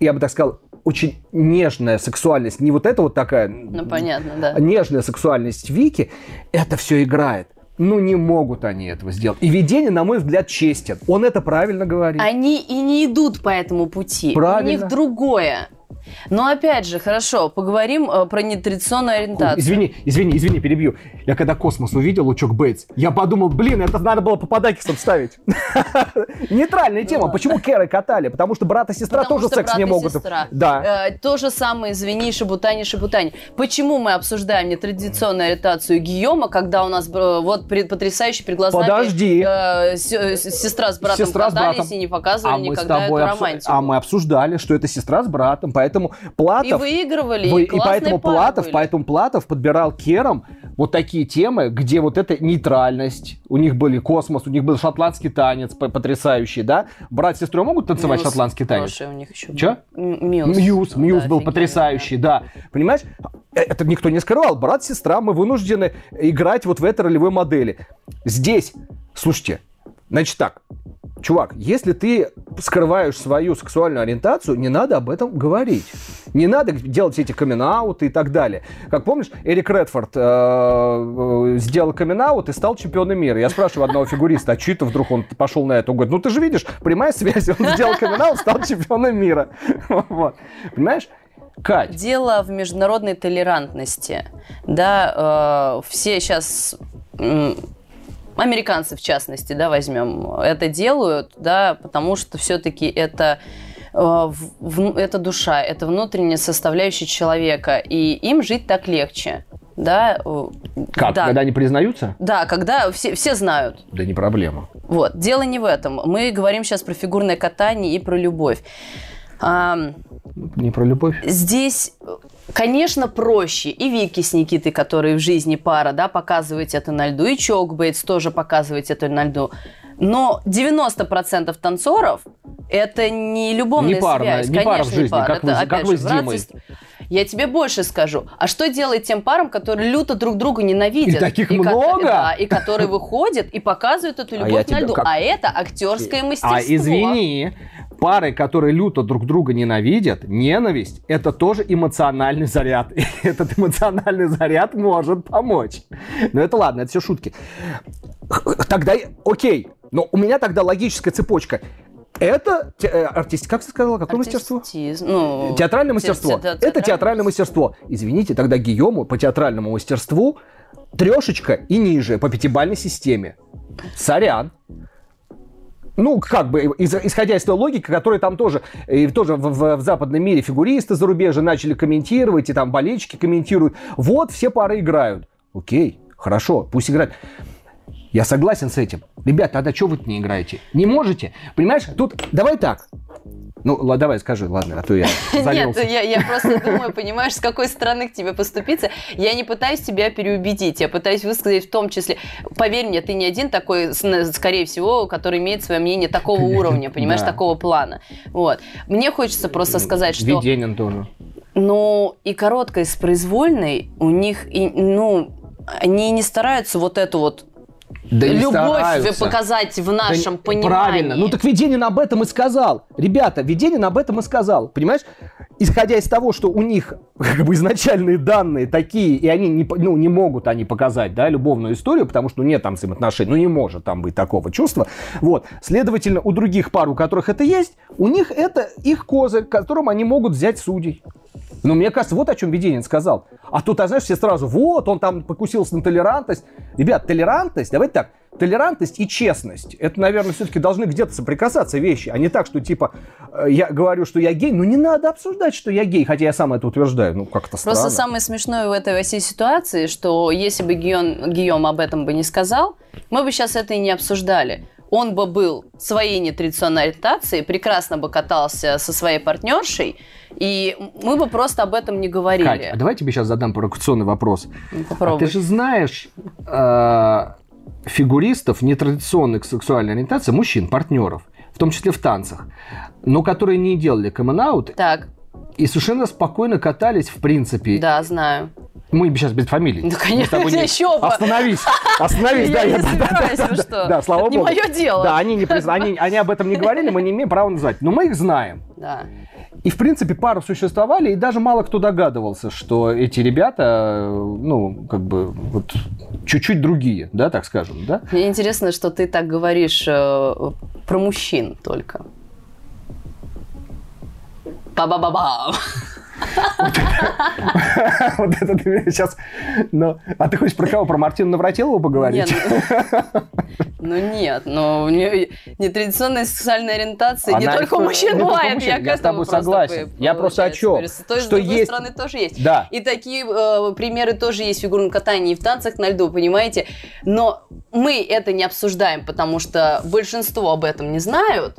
я бы так сказал, очень нежная сексуальность, не вот это вот такая
Ну, понятно, да.
нежная сексуальность Вики, это все играет. Ну, не могут они этого сделать. И Ведение, на мой взгляд, честен. Он это правильно говорит.
Они и не идут по этому пути.
Правильно.
У них другое. Но опять же, хорошо, поговорим э, про нетрадиционную ориентацию.
Извини, извини, извини, перебью. Я когда космос увидел у Чок Бейтс, я подумал, блин, это надо было по подакисам ставить. Нейтральная тема. Почему Кэры катали? Потому что брат и сестра тоже секс не могут. Да.
Э, то же самое, извини, шабутани, шабутани. Почему мы обсуждаем нетрадиционную ориентацию Гийома, когда у нас вот потрясающий перед глазами
Подожди.
э, сестра с братом катались и не показывали
А
никогда эту романтику.
а мы обсуждали, что это сестра с братом, поэтому
И
Платов
выигрывали,
Вы-
и,
и поэтому Платов,
были.
поэтому Платов подбирал Керам вот такие темы, где вот эта нейтральность, у них были космос, у них был шотландский танец по- потрясающий, да? Брат с сестрой могут танцевать
Мьюз
шотландский танец?
хороший у них еще. М- Muse.
Muse, Muse
Да,
был потрясающий, да. Понимаешь? Э, Это никто не скрывал. Брат, сестра, мы вынуждены играть вот в этой ролевой модели. Здесь, слушайте, значит так, чувак, если ты скрываешь свою сексуальную ориентацию, не надо об этом говорить. Не надо делать эти coming и так далее. Как помнишь, Эрик Рэдфорд э, э, сделал coming и стал чемпионом мира. Я спрашиваю одного фигуриста, а что это вдруг он пошел на это? Он говорит, ну ты же видишь, прямая связь, он сделал coming стал чемпионом мира. Вот. Понимаешь? Кать,
Дело в международной толерантности. Да, э, все сейчас американцы в частности, да, возьмем, это делают, да, потому что все-таки это э, это душа, это внутренняя составляющая человека, и им жить так легче, да. э,
как,
да.
когда они признаются?
Да, когда все, все знают.
Да не проблема.
Вот, дело не в этом. Мы говорим сейчас про фигурное катание и про любовь.
Не про любовь.
Здесь, конечно, проще. И Вики с Никитой, которые в жизни пара, да, показывать это на льду. И Чок Бейтс тоже показывать это на льду. Но 90% танцоров это не любовная
Не пара,
связь.
не пара в
Конечно,
жизни,
пара.
как
Это,
как
опять
вы
же,
с
брат,
Димой.
сестра. Я тебе больше скажу. А что делать тем парам, которые люто друг друга ненавидят?
И таких
ко-
много?
да, и которые выходят и показывают эту
А
любовь на
тебе
льду.
как-
А это актерское мастерство.
А извини, пары, которые люто друг друга ненавидят, ненависть, это тоже эмоциональный заряд. И этот эмоциональный заряд может помочь. Но это ладно, это все шутки. Тогда, окей, но у меня тогда логическая цепочка. Это те- э, артист, как ты сказала, какое мастерство?
Ну,
Театральное
те-
мастерство.
те-
Это театральное мастерство. Извините, тогда Гийому по театральному мастерству трешечка и ниже по пятибалльной системе. Сорян. Ну, как бы, исходя из той логики, которая там тоже, и тоже в, в- в западном мире фигуристы зарубежья начали комментировать, и там болельщики комментируют. Вот, все пары играют. Окей, хорошо, пусть играют. Я согласен с этим. Ребята, тогда что вы не играете? Не можете? Понимаешь, тут давай так. Ну, ла- давай скажи, ладно, а то я
Нет,
залился.
я, я просто думаю, понимаешь, с какой стороны к тебе поступиться. Я не пытаюсь тебя переубедить, я пытаюсь высказать в том числе. Поверь мне, ты не один такой, скорее всего, который имеет свое мнение такого уровня, понимаешь,
Да.
такого плана. Вот. Мне хочется просто сказать, что
Веденин тоже.
ну и короткой с произвольной у них, и, ну, они не стараются вот эту вот
Да не
любовь
стараются.
показать в
Да
нашем
не-
понимании.
Правильно. Ну так Веденин об этом и сказал. Ребята, Веденин об этом и сказал. Понимаешь? Исходя из того, что у них как бы изначальные данные такие, и они не, ну, не могут они показать да, любовную историю, потому что ну, нет там взаимоотношений, ну не может там быть такого чувства. Вот. Следовательно, у других пар, у которых это есть, у них это их козырь, которым они могут взять судей. Ну, мне кажется, вот о чем Веденин сказал. А тут, а знаешь, все сразу, вот, он там покусился на толерантность. Ребят, толерантность, давайте так, толерантность и честность, это, наверное, все-таки должны где-то соприкасаться вещи, а не так, что, типа, э, я говорю, что я гей, ну, не надо обсуждать, что я гей, хотя я сам это утверждаю, ну, как-то странно.
Просто самое смешное в этой всей ситуации, что если бы Гийом, Гийом об этом бы не сказал, мы бы сейчас это и не обсуждали. Он бы был своей нетрадиционной ориентации, прекрасно бы катался со своей партнершей, и мы бы просто об этом не говорили.
Кать, а давай я тебе сейчас задам провокационный вопрос.
Ну,
А
Попробуй.
ты же знаешь э, фигуристов нетрадиционных сексуальной ориентации, мужчин, партнеров, в том числе в танцах, но которые не делали камин
Так,
и совершенно спокойно катались, в принципе.
да, знаю.
Мы сейчас без фамилий. С
конечно,
не-
еще бы.
Остановись, остановись, да,
Я не
да, да,
собираюсь,
да,
вы
да,
что?
Да, слава
Это не
богу.
мое дело.
Да, они, не они, они об этом не говорили, мы не имеем права называть. Но мы их знаем.
Да.
И, в принципе, пары существовали, и даже мало кто догадывался, что эти ребята, э, ну, как бы, вот, чуть-чуть другие, да, так скажем, да?
Мне интересно, что ты так говоришь э, про мужчин только. Ба-ба-ба-бам.
Вот это ты меня сейчас... Ну, а ты хочешь про кого? Про Мартину Навратилову поговорить?
Нет, ну, ну нет, но у нее нетрадиционная сексуальная ориентация не только у мужчин бывает, я к этому
согласен. Я просто о чем? Что есть-
стороны тоже есть.
Да.
И такие э, примеры тоже есть в фигурном катании и в танцах на льду, понимаете? Но мы это не обсуждаем, потому что большинство об этом не знают,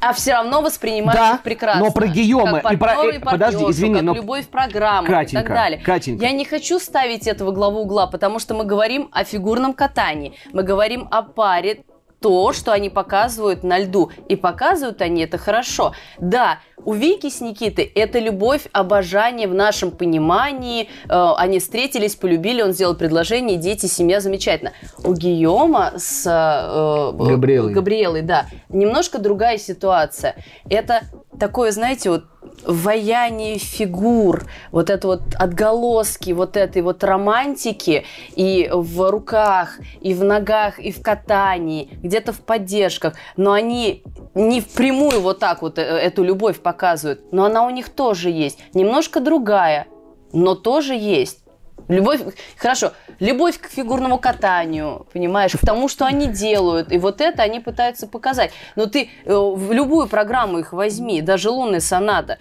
а все равно воспринимают
Да,
их прекрасно.
но про Гийома
как
и про-
партнера
э,
и
подожди,
партнершу,
извини,
как
но-
любовь в программу и
Катенька,
так далее.
Катенька.
Я не хочу ставить этого главу угла, потому что мы говорим о фигурном катании, мы говорим о паре, то, что они показывают на льду. И показывают они это хорошо. Да, у Вики с Никитой это любовь, обожание в нашем понимании. Э, они встретились, полюбили, он сделал предложение, дети, семья, замечательно. У Гийома с э, э,
Габриэлой.
Габриэлой, да, немножко другая ситуация. Это такое, знаете, вот ваяние фигур, вот это вот отголоски вот этой вот романтики и в руках, и в ногах, и в катании, где-то в поддержках, но они не впрямую вот так вот э, эту любовь показывают, но она у них тоже есть, немножко другая, но тоже есть. Любовь, хорошо, любовь к фигурному катанию, понимаешь, к тому, что они делают, и вот это они пытаются показать. Но ты э, в любую программу их возьми, даже «Лунная соната»,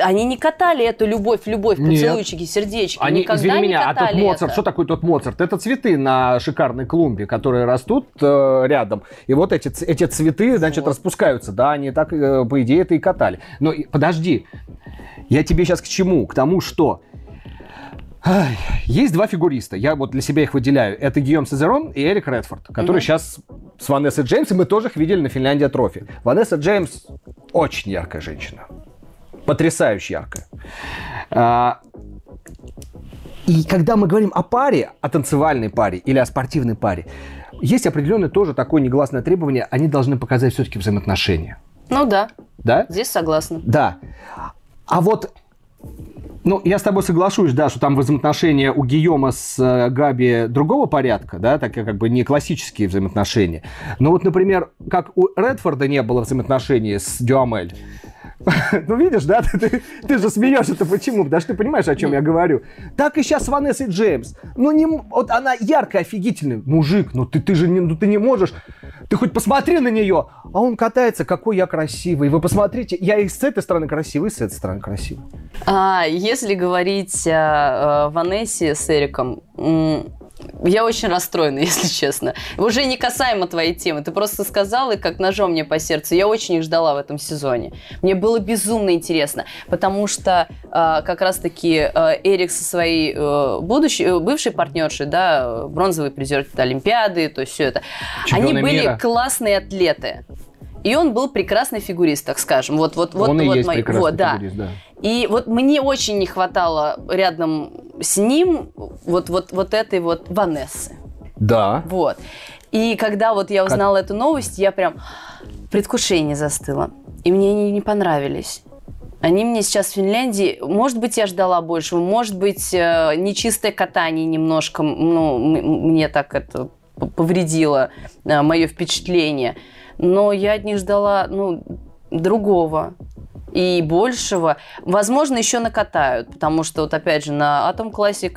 они не катали эту любовь, любовь,
Нет.
поцелуйчики, сердечки,
Они,
никогда
извини
не
меня, а
катали
тот Моцарт,
это.
что такое тот Моцарт? Это цветы на шикарной клумбе, которые растут э, рядом. И вот эти, эти цветы, значит,
Вот.
распускаются. Да, они так, э, по идее, это и катали. Но подожди, я тебе сейчас к чему? К тому, что есть два фигуриста, я вот для себя их выделяю. Это Гийом Сезерон и Эрик Редфорд, которые
Мгм.
сейчас с Ванессой Джеймс, и мы тоже их видели на Финляндия Трофи. Ванесса Джеймс очень яркая женщина. Потрясающе яркая. А, и когда мы говорим о паре, о танцевальной паре или о спортивной паре, есть определенное тоже такое негласное требование, они должны показать все-таки взаимоотношения.
Ну да,
Да?
здесь согласна.
Да. А вот, ну, я с тобой соглашусь, да, что там взаимоотношения у Гийома с э, Габи другого порядка, да, так как бы не классические взаимоотношения. Но вот, например, как у Редфорда не было взаимоотношений с Дюамель. Ну, видишь, да, ты, же смеешься-то почему? Потому что ты понимаешь, о чем я говорю. Так и сейчас с Ванессой Джеймс. Ну, не, вот она яркая, офигительный мужик, ну ты, ты же не, ну, ты не можешь. Ты хоть посмотри на нее, а он катается, какой я красивый. Вы посмотрите, я и с этой стороны красивый, и с этой стороны красивый.
А если говорить о, Ванессе с Эриком, я очень расстроена, если честно. Уже не касаемо твоей темы. Ты просто сказала, и как ножом мне по сердцу. Я очень их ждала в этом сезоне. Мне было безумно интересно, потому что э, как раз-таки э, Эрик со своей э, будущей, э, бывшей партнершей, да, бронзовый призер Олимпиады, то есть все это,
Чемпионы
они были
мира.
классные атлеты. И он был прекрасный фигурист, так скажем. Вот, вот, вот,
Он и
вот
есть
мой-
прекрасный
вот, да.
фигурист, да.
И вот мне очень не хватало рядом с ним вот, вот, вот этой вот Ванессы.
Да.
Вот. И когда вот я узнала эту новость, я прям предвкушение застыла. И мне они не понравились. Они мне сейчас в Финляндии, может быть, я ждала большего, может быть, э, нечистое катание немножко, ну, мне так это повредило мое впечатление. Но я от них ждала, ну, другого и большего. Возможно, еще накатают, потому что вот опять же на Atom Classic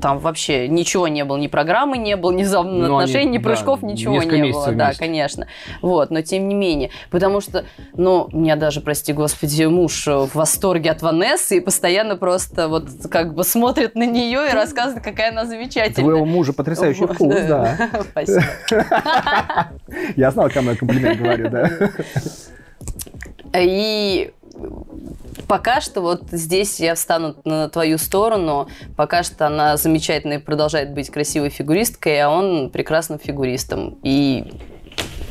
там вообще ничего не было, ни программы не было, ни
Ну, они,
взаимоотношений, ни
да,
прыжков, ничего
несколько
не было.
месяцев
Да,
вместе.
конечно. Вот, но тем не менее, потому что, ну, у меня даже, прости господи, муж в восторге от Ванессы и постоянно просто вот как бы смотрит на нее и рассказывает, какая она замечательная.
Твоего мужа потрясающий вкус, да.
Спасибо.
Я знал, кому я комплимент говорю, да.
И пока что вот здесь я встану на твою сторону. Пока что она замечательная и продолжает быть красивой фигуристкой, а он прекрасным фигуристом. И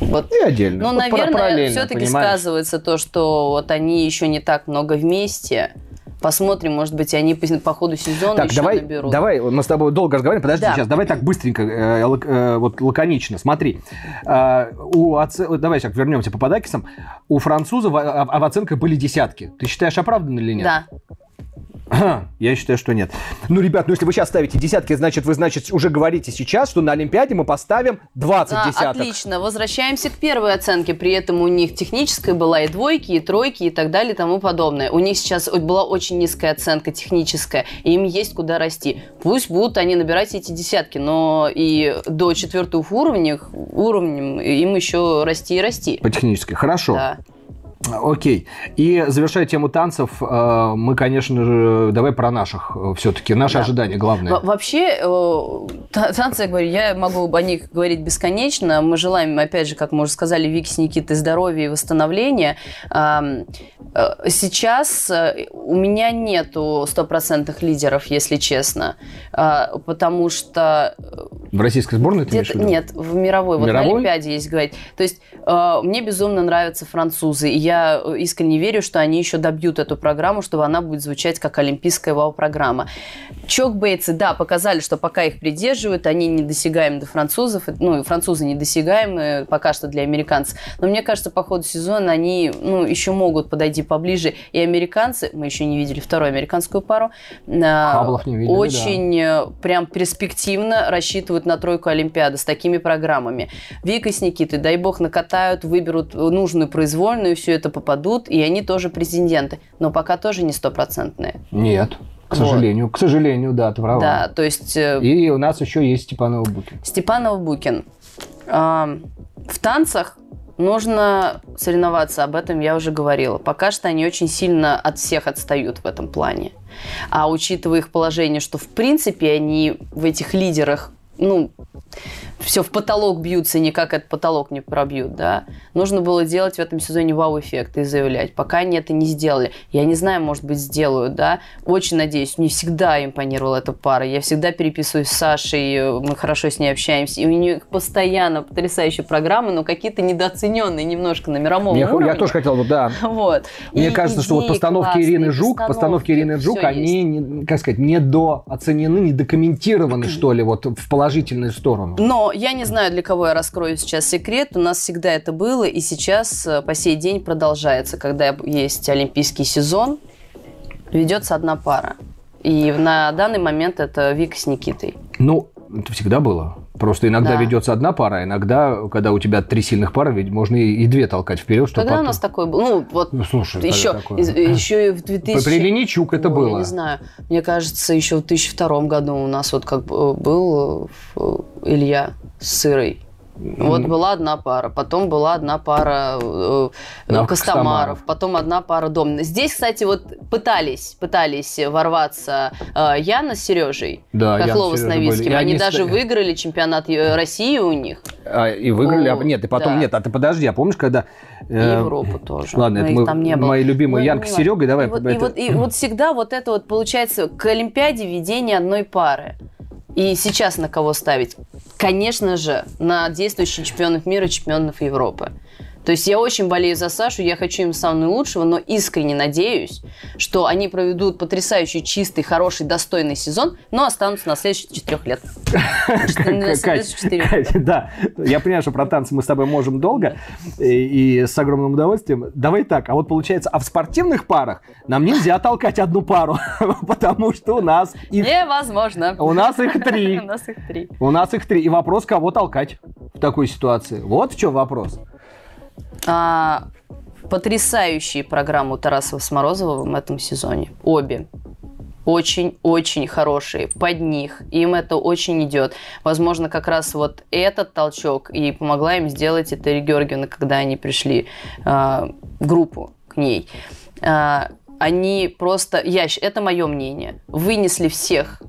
вот
И отдельно.
Ну,
Вот
наверное, все-таки сказывается то, что вот они еще не так много вместе. Посмотрим, может быть, они по, по ходу сезона
Так,
еще
давай,
наберут.
давай, мы с тобой долго разговариваем, подожди
Да.
сейчас, давай так быстренько, э, э, вот лаконично, смотри. Э, у оце- Давай сейчас вернемся по подакисам. У французов а в оценках были десятки. Ты считаешь, оправданно или нет?
Да.
Я считаю, что нет. Ну, ребят, ну если вы сейчас ставите десятки, значит, вы, значит, уже говорите сейчас, что на Олимпиаде мы поставим 20
Да,
десяток.
отлично. Возвращаемся к первой оценке. При этом у них техническая была и двойки, и тройки, и так далее, и тому подобное. У них сейчас была очень низкая оценка техническая, и им есть куда расти. Пусть будут они набирать эти десятки, но и до четвертых уровней, уровнем им еще расти и расти.
По технической. Хорошо.
Да.
Окей. И завершая тему танцев, э, мы, конечно же, давай про наших все-таки. Наши
Да.
ожидания главное.
Во- Вообще, э, та- танцы, я говорю, я могу о них говорить бесконечно. Мы желаем, опять же, как мы уже сказали, Вики с Никитой здоровья и восстановления. Э, Сейчас э, у меня нету стопроцентных лидеров, если честно, А, потому что
В российской сборной ты
нет в мировой, вот
Мировой?
на Олимпиаде есть говорить. То есть э, мне безумно нравятся французы, и я э, искренне верю, что они еще добьют эту программу, чтобы она будет звучать как олимпийская вау-программа. Чокбейтсы, да, показали, что пока их придерживают, они недосягаемы до французов, ну и французы недосягаемы пока что для американцев. Но мне кажется, по ходу сезона они ну, еще могут подойти поближе. И американцы, мы еще не видели вторую американскую пару, э,
Хаблов не видели, да.
очень э, прям перспективно рассчитывают на тройку Олимпиады с такими программами. Вика с Никитой, дай бог, накатают, выберут нужную произвольную, все это попадут, и они тоже претенденты. Но пока тоже не стопроцентные.
Нет. К
Вот.
сожалению, к сожалению, да, ты права.
Да, то есть э,
И у нас еще есть Степанова Букин.
Степанов Букин. А, в танцах нужно соревноваться, об этом я уже говорила. Пока что они очень сильно от всех отстают в этом плане. А учитывая их положение, что в принципе они в этих лидерах, ну, все в потолок бьются, никак этот потолок не пробьют, да. Нужно было делать в этом сезоне вау-эффект и заявлять. Пока они это не сделали. Я не знаю, может быть, сделают, да. Очень надеюсь. Мне всегда импонировала эта пара. Я всегда переписываюсь с Сашей, мы хорошо с ней общаемся. И у нее постоянно потрясающие программы, но какие-то недооцененные немножко на мировом
Я,
уровне.
я тоже хотел, да.
Вот.
Мне
И
кажется, что вот постановки Ирины Жук, постановки Ирины Жук, они, не- как сказать, недооценены, недокомментированы, что ли, вот в положительную сторону.
Но я не знаю, для кого я раскрою сейчас секрет. У нас всегда это было, и сейчас э, по сей день продолжается. Когда есть олимпийский сезон, ведется одна пара. И на данный момент это Вика с Никитой.
Ну, это всегда было. Просто иногда
Да.
ведется одна пара, иногда, когда у тебя три сильных пары, ведь можно и, и две толкать вперед, чтобы
Когда у
потом-
нас такой был? Ну, вот
Ну, слушай,
еще,
такое?
из- еще и в 2000...
При Линичук это
Ой,
было.
Я не знаю. Мне кажется, еще в 2002 году у нас вот как бы был э, Илья Сырой. Вот была одна пара, потом была одна пара э,
Да,
Костомаров,
Костомаров.
потом одна пара Домнина. Здесь, кстати, вот пытались, пытались ворваться э, Яна с Сережей,
Да,
Хохлова
с.
Новицким.
И
Они
они
даже
ста-
выиграли чемпионат э, России у них,
А, и выиграли, а
О,
нет, и потом
да.
нет, а ты подожди, а помнишь, когда...
и
э,
Европу тоже.
ладно,
Но
это мы-
там не было.
мои любимые
Ну,
Янка с. Серегой, давай
И вот,
об
и
это-
вот- и вот всегда вот это вот получается к Олимпиаде ведение одной пары. И сейчас на кого ставить? Конечно же, на действующих чемпионов мира, чемпионов Европы. То есть я очень болею за Сашу, я хочу им самого наилучшего, но искренне надеюсь, что они проведут потрясающий, чистый, хороший, достойный сезон, но останутся на следующих четырех лет.
Кать, да, я понимаю, что про танцы мы с тобой можем долго и, и с огромным удовольствием. Давай так, а вот получается, а в спортивных парах нам нельзя толкать одну пару, потому что у нас их,
Невозможно.
у нас их три.
У нас их три.
У нас их три. И вопрос, кого толкать в такой ситуации. Вот в чем вопрос.
А, потрясающие программы у Тарасова с Морозовым в этом сезоне. Обе. Очень-очень хорошие. Под них. Им это очень идет. Возможно, как раз вот этот толчок и помогла им сделать это Ирина Георгиевна, когда они пришли а, в группу к ней. А, они просто, я, это мое мнение, вынесли всех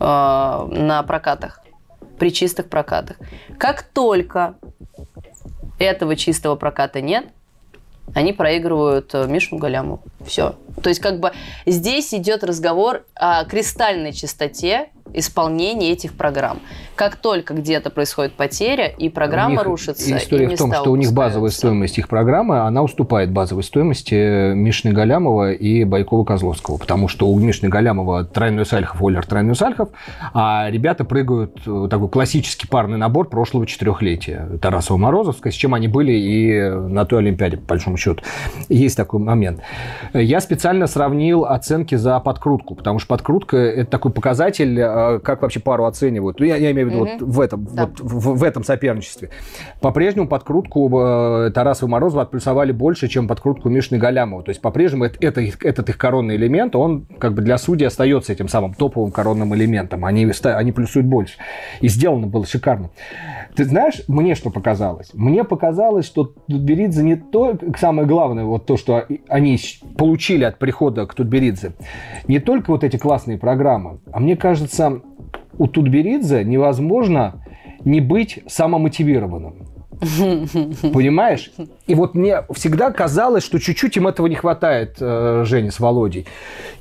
а, на прокатах, при чистых прокатах. Как только этого чистого проката нет, они проигрывают э, Мишу Галяму. Все. То есть как бы здесь идет разговор о кристальной чистоте исполнения этих программ. Как только где-то происходит потеря, и программа рушится,
История
и
в том, что у них базовая стоимость их программы, она уступает базовой стоимости Мишны Галямова и Байкова Козловского, потому что у Мишны Галямова тройной сальхов, Олер тройной сальхов, а ребята прыгают э, такой классический парный набор прошлого четырехлетия Тарасова Морозовская, с чем они были и на той Олимпиаде, по большому счету. Есть такой момент. Я специально сравнил оценки за подкрутку, потому что подкрутка – это такой показатель, э, как вообще пару оценивают. Ну, я, я имею в виду
Мгм.
вот в этом,
Да.
вот в, в этом соперничестве. По-прежнему подкрутку э, Тарасова и Морозова отплюсовали больше, чем подкрутку Мишны Галямова. То есть по-прежнему это, это этот их коронный элемент, он как бы для судей остается этим самым топовым коронным элементом. Они, они плюсуют больше. И сделано было шикарно. Ты знаешь, мне что показалось? Мне показалось, что Тутберидзе не то, самое главное, вот то, что они получили от прихода к Тутберидзе, не только вот эти классные программы, а мне кажется, у Тутберидзе невозможно не быть самомотивированным. Понимаешь? И вот мне всегда казалось, что чуть-чуть им этого не хватает, э, Жене с Володей.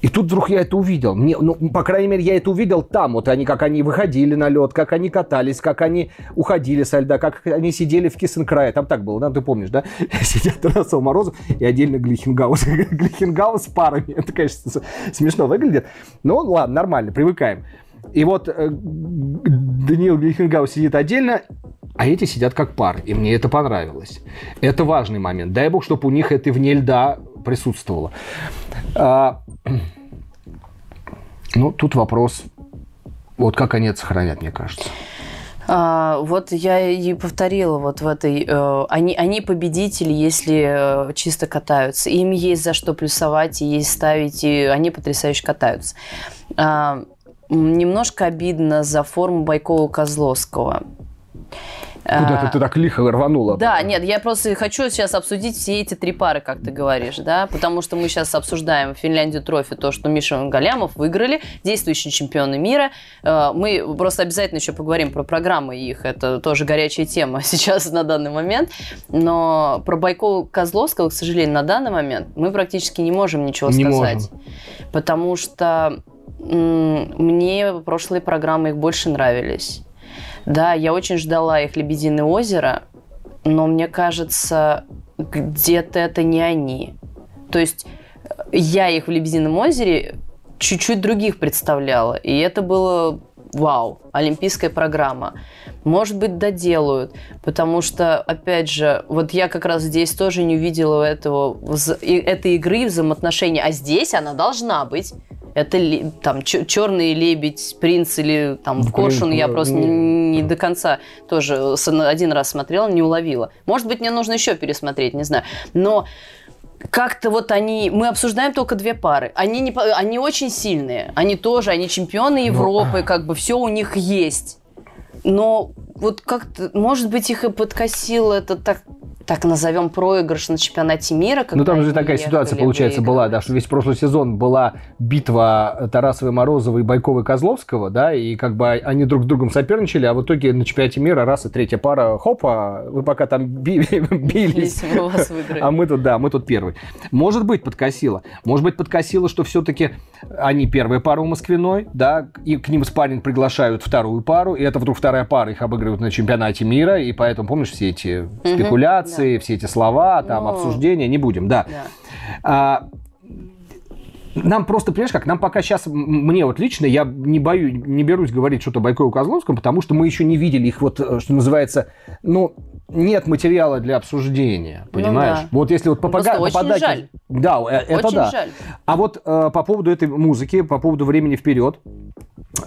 И тут вдруг я это увидел. Мне, ну, по крайней мере, я это увидел там. Вот они, как они выходили на лед, как они катались, как они уходили со льда, как они сидели в Киссенкрае. Там так было, да? Ты помнишь, да? Сидят Тарасов Морозов и отдельно Глихенгаус. Глихенгаус с парами. Это, конечно, смешно выглядит. Ну, ладно, нормально, привыкаем. И вот э, Даниил Глихенгаус сидит отдельно, а эти сидят как пар, и мне это понравилось. Это важный момент. Дай бог, чтобы у них это вне льда присутствовало. А, ну, тут вопрос, вот как они это сохранят, мне кажется.
А, вот я и повторила вот в этой... э, они, они победители, если э, чисто катаются. Им есть за что плюсовать, и есть ставить, и они потрясающе катаются. А, немножко обидно за форму Байкова-Козловского.
Куда
А,
ты, ты так лихо рванула?
Да, нет, я просто хочу сейчас обсудить все эти три пары, как ты говоришь, да, потому что мы сейчас обсуждаем Финляндию трофи, то, что Миша Галямов выиграли, действующие чемпионы мира. Э, Мы просто обязательно еще поговорим про программы их, это тоже горячая тема сейчас на данный момент, но про Байкова Козловского, к сожалению, на данный момент мы практически не можем ничего
Не
сказать, потому что мне прошлые программы их больше нравились. Да, я очень ждала их «Лебединое озеро», но мне кажется, где-то это не они. То есть э, я их в «Лебедином озере» чуть-чуть других представляла, и это было вау, олимпийская программа. Может быть, доделают, потому что, опять же, вот я как раз здесь тоже не увидела этого, этой игры, взаимоотношений, а здесь она должна быть. Это там черный лебедь, принц или там
Ну,
коршун, я просто
ну,
не, не до конца тоже один раз смотрела, не уловила. Может быть, мне нужно еще пересмотреть, не знаю. Но как-то вот они... Мы обсуждаем только две пары. Они, не, они очень сильные. Они тоже, они чемпионы Европы, как бы все у них есть. Но вот как-то, может быть, их и подкосило это так так назовем, проигрыш на чемпионате мира.
Ну, там же такая ситуация, получается, была, да, что весь прошлый сезон была битва Тарасовой, Морозовой, Байковой, Козловского, да, и как бы они друг с другом соперничали, а в итоге на чемпионате мира раз и третья пара, хопа, вы пока там бились, а мы тут, да, мы тут первый. Может быть, подкосило. Может быть, подкосило, что все-таки они первая пара у Москвиной, да, и к ним спарринг приглашают вторую пару, и это вдруг вторая пара, их обыгрывают на чемпионате мира, и поэтому, помнишь, все эти спекуляции, да. все эти слова, там, Но... обсуждения, не будем, да. да. А, нам просто, понимаешь, как, нам пока сейчас, мне вот лично, я не боюсь, не берусь говорить что-то Байкову Козловскому, потому что мы еще не видели их, вот, э, что называется, ну, нет материала для обсуждения, понимаешь? Ну, да. Вот если вот попадать...
Очень попадать... жаль.
Да, э, это очень да. Жаль. А вот э, по поводу этой музыки, по поводу времени вперед,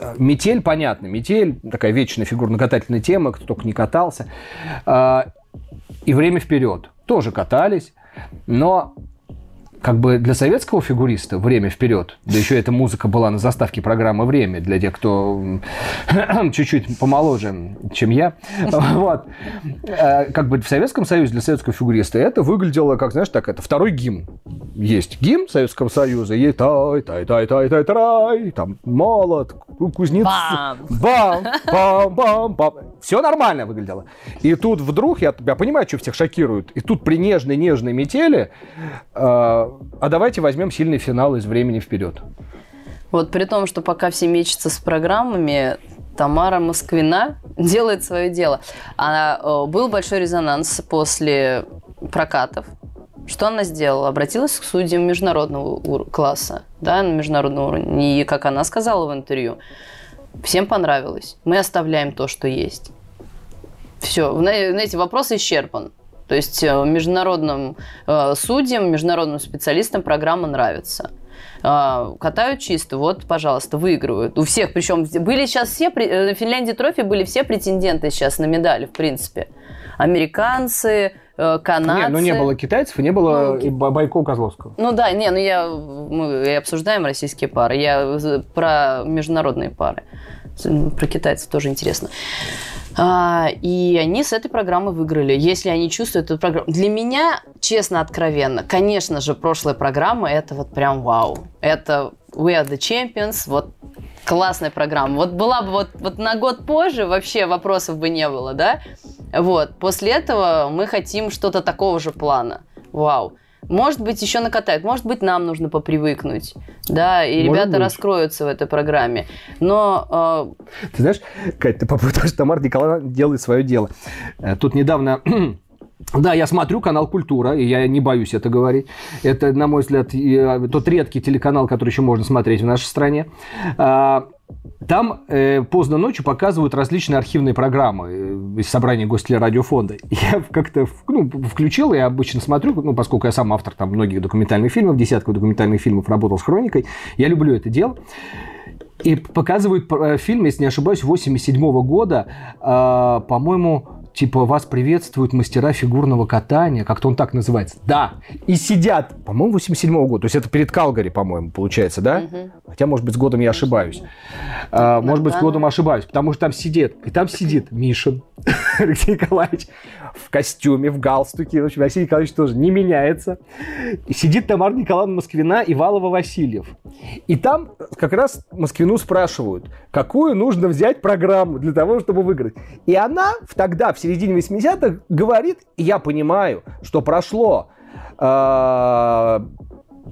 э, Метель, понятно, метель, такая вечная фигурно-катательная тема, кто только не катался. Э, и время вперед тоже катались, но как бы для советского фигуриста время вперед, да еще эта музыка была на заставке программы «Время» для тех, кто чуть-чуть помоложе, чем я. Вот. Э, как бы в Советском Союзе для советского фигуриста это выглядело, как, знаешь, так, это второй гимн. Есть гимн Советского Союза, есть тай, тай, тай, тай, тай, тай, там молот, кузнец. Бам! Бам! Бам! Бам! Бам! Все нормально выглядело. И тут вдруг, я, я понимаю, что всех шокирует, и тут при нежной-нежной метели э, а давайте возьмем сильный финал из времени вперед.
Вот при том, что пока все мечутся с программами, Тамара Москвина делает свое дело. А, был большой резонанс после прокатов. Что она сделала? Обратилась к судьям международного класса, да, на международном уровне. И, как она сказала в интервью, всем понравилось. Мы оставляем то, что есть. Все, знаете, вопрос исчерпан. То есть э, международным э, судьям, международным специалистам программа нравится э, катают чисто, вот, пожалуйста, выигрывают. У всех, причем были сейчас все, на Финляндии трофи были все претенденты сейчас на медали, в принципе. Американцы, канадцы.
Не, ну не было китайцев, не было ну, Байко Козловского.
Ну да, не, ну я, мы обсуждаем российские пары, я про международные пары. Про китайцев тоже интересно. А, и они с этой программы выиграли, если они чувствуют эту программу. Для меня, честно, откровенно, конечно же, прошлая программа это вот прям вау. Это We are the champions, вот классная программа. Вот была бы вот, вот на год позже, вообще вопросов бы не было, да? Вот, после этого мы хотим что-то такого же плана. Вау. Может быть, еще накатают. Может быть, нам нужно попривыкнуть. Да, и Может ребята быть. раскроются в этой программе. Но...
Э... Ты знаешь, Катя, ты по поводу того, что Тамара Николаевна делает свое дело. Э, тут недавно да, я смотрю канал «Культура», и я не боюсь это говорить. Это, на мой взгляд, тот редкий телеканал, который еще можно смотреть в нашей стране. Там э, поздно ночью показывают различные архивные программы э, из собрания Гостелерадиофонда. Я как-то ну, включил, я обычно смотрю, ну, поскольку я сам автор там, многих документальных фильмов, десятков документальных фильмов, работал с хроникой, я люблю это дело. И показывают э, фильм, если не ошибаюсь, 87 года, э, по-моему, типа вас приветствуют мастера фигурного катания, как-то он так называется. Да, и сидят, по-моему, 87 -го года, то есть это перед Калгари, по-моему, получается, да? Угу. Хотя, может быть, с годом я ошибаюсь. А, может быть, с годом ошибаюсь, потому что там сидит, и там сидит Мишин Алексей Николаевич в костюме, в галстуке, в общем, Алексей Николаевич тоже не меняется. И сидит Тамара Николаевна Москвина и Валова Васильев. И там как раз Москвину спрашивают, какую нужно взять программу для того, чтобы выиграть. И она тогда, в середине 80-х говорит, я понимаю, что прошло э,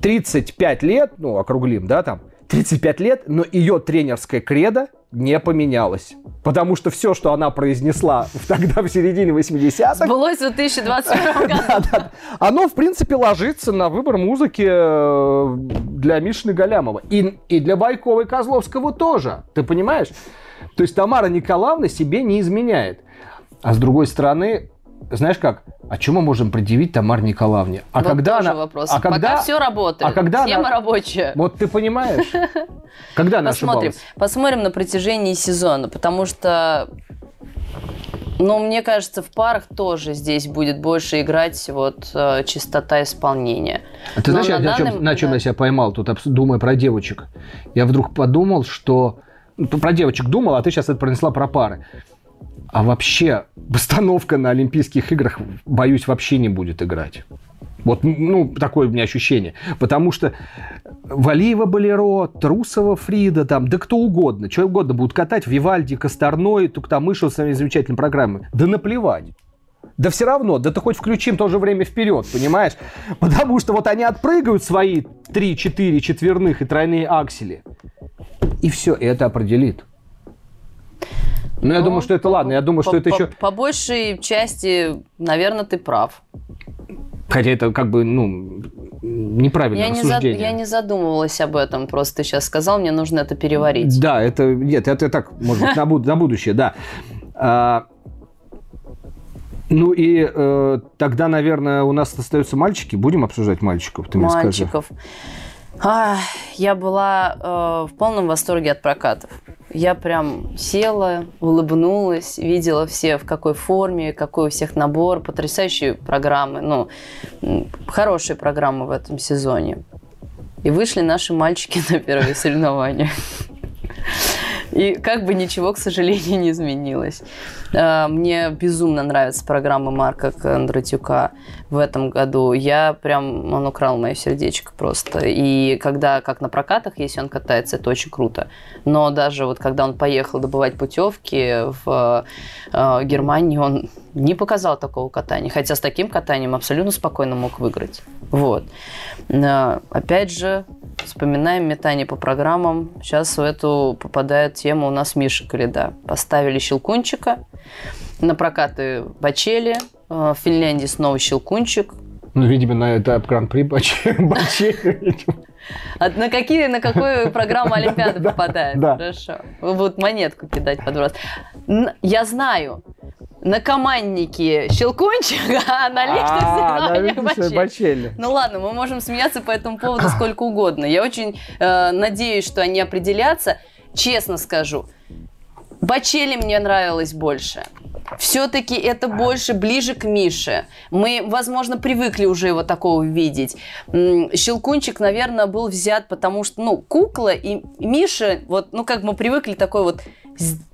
35 лет, ну, округлим, да, там, 35 лет, но ее тренерская кредо не поменялось. Потому что все, что она произнесла тогда, в середине 80-х...
Сбылось в 2021 году.
Оно, в принципе, ложится на выбор музыки э, для Мишины Галямова. И, и для Байкова и Козловского тоже. Ты понимаешь? То есть Тамара Николаевна себе не изменяет. А с другой стороны, знаешь как, а чем мы можем предъявить Тамаре Николаевне? А
вот
когда она,
вопрос.
А когда,
Пока все работает,
а когда
тема
она,
рабочая.
Вот ты понимаешь, когда она
Посмотрим,
ошибалась?
посмотрим на протяжении сезона, потому что но мне кажется, в парах тоже здесь будет больше играть вот э, чистота исполнения.
А ты Но знаешь, на, данный... чем, на чем да. я себя поймал, тут думая про девочек? Я вдруг подумал, что... Ну, про девочек думал, а ты сейчас это пронесла про пары а вообще постановка на Олимпийских играх, боюсь, вообще не будет играть. Вот, ну, такое у меня ощущение. Потому что Валиева Болеро, Трусова Фрида, там, да кто угодно, что угодно будут катать, Вивальди, Косторной, Туктамышев с своими замечательными программами. Да наплевать. Да все равно, да ты хоть включим то же время вперед, понимаешь? Потому что вот они отпрыгают свои 3-4 четверных и тройные аксели. И все, это определит. Ну, я
Ну,
думаю, что это ладно. Я думаю, что это еще...
По большей части, наверное, ты прав.
Хотя это как бы, ну, неправильное
Я не, зад-
рассуждение.
я не задумывалась об этом, просто ты сейчас сказал, мне нужно это переварить.
Да, это нет, это так, может быть, на, буд- на будущее, да. А, ну и э, тогда, наверное, у нас остаются мальчики. Будем обсуждать мальчиков, ты мне скажи.
Мальчиков. А, я была э, в полном восторге от прокатов. Я прям села, улыбнулась, видела все в какой форме, какой у всех набор, потрясающие программы, ну, хорошие программы в этом сезоне. И вышли наши мальчики на первые соревнования. И как бы ничего, к сожалению, не изменилось. А, Мне безумно нравится программа Марка Кондратюка в этом году. Я прям, он украл мое сердечко просто. И когда, как на прокатах, если он катается, это очень круто. Но даже вот когда он поехал добывать путевки в э, Германии, он не показал такого катания. Хотя с таким катанием абсолютно спокойно мог выиграть. Вот. Опять же, вспоминаем метание по программам. Сейчас в эту попадает тема у нас Миша Коляда. Поставили Щелкунчика, на прокаты Бачели, э, в Финляндии снова Щелкунчик.
Ну, видимо, на это гран-при Баче- Баче, видимо.
А на, какие, на какую программу Олимпиады
Да,
попадает?
да.
Хорошо. Вот монетку кидать подброс. Н- Я знаю, на команднике Щелкунчик, а на личных
А,
соревнованиях
личных
Бачели.
Бачели.
Ну ладно, мы можем смеяться по этому поводу сколько угодно. Я очень э, надеюсь, что они определятся. Честно скажу, Бачели мне нравилось больше. Все-таки это больше ближе к Мише. Мы, возможно, привыкли уже его такого видеть. Щелкунчик, наверное, был взят, потому что, ну, кукла и Миша, вот, ну, как мы привыкли, такой вот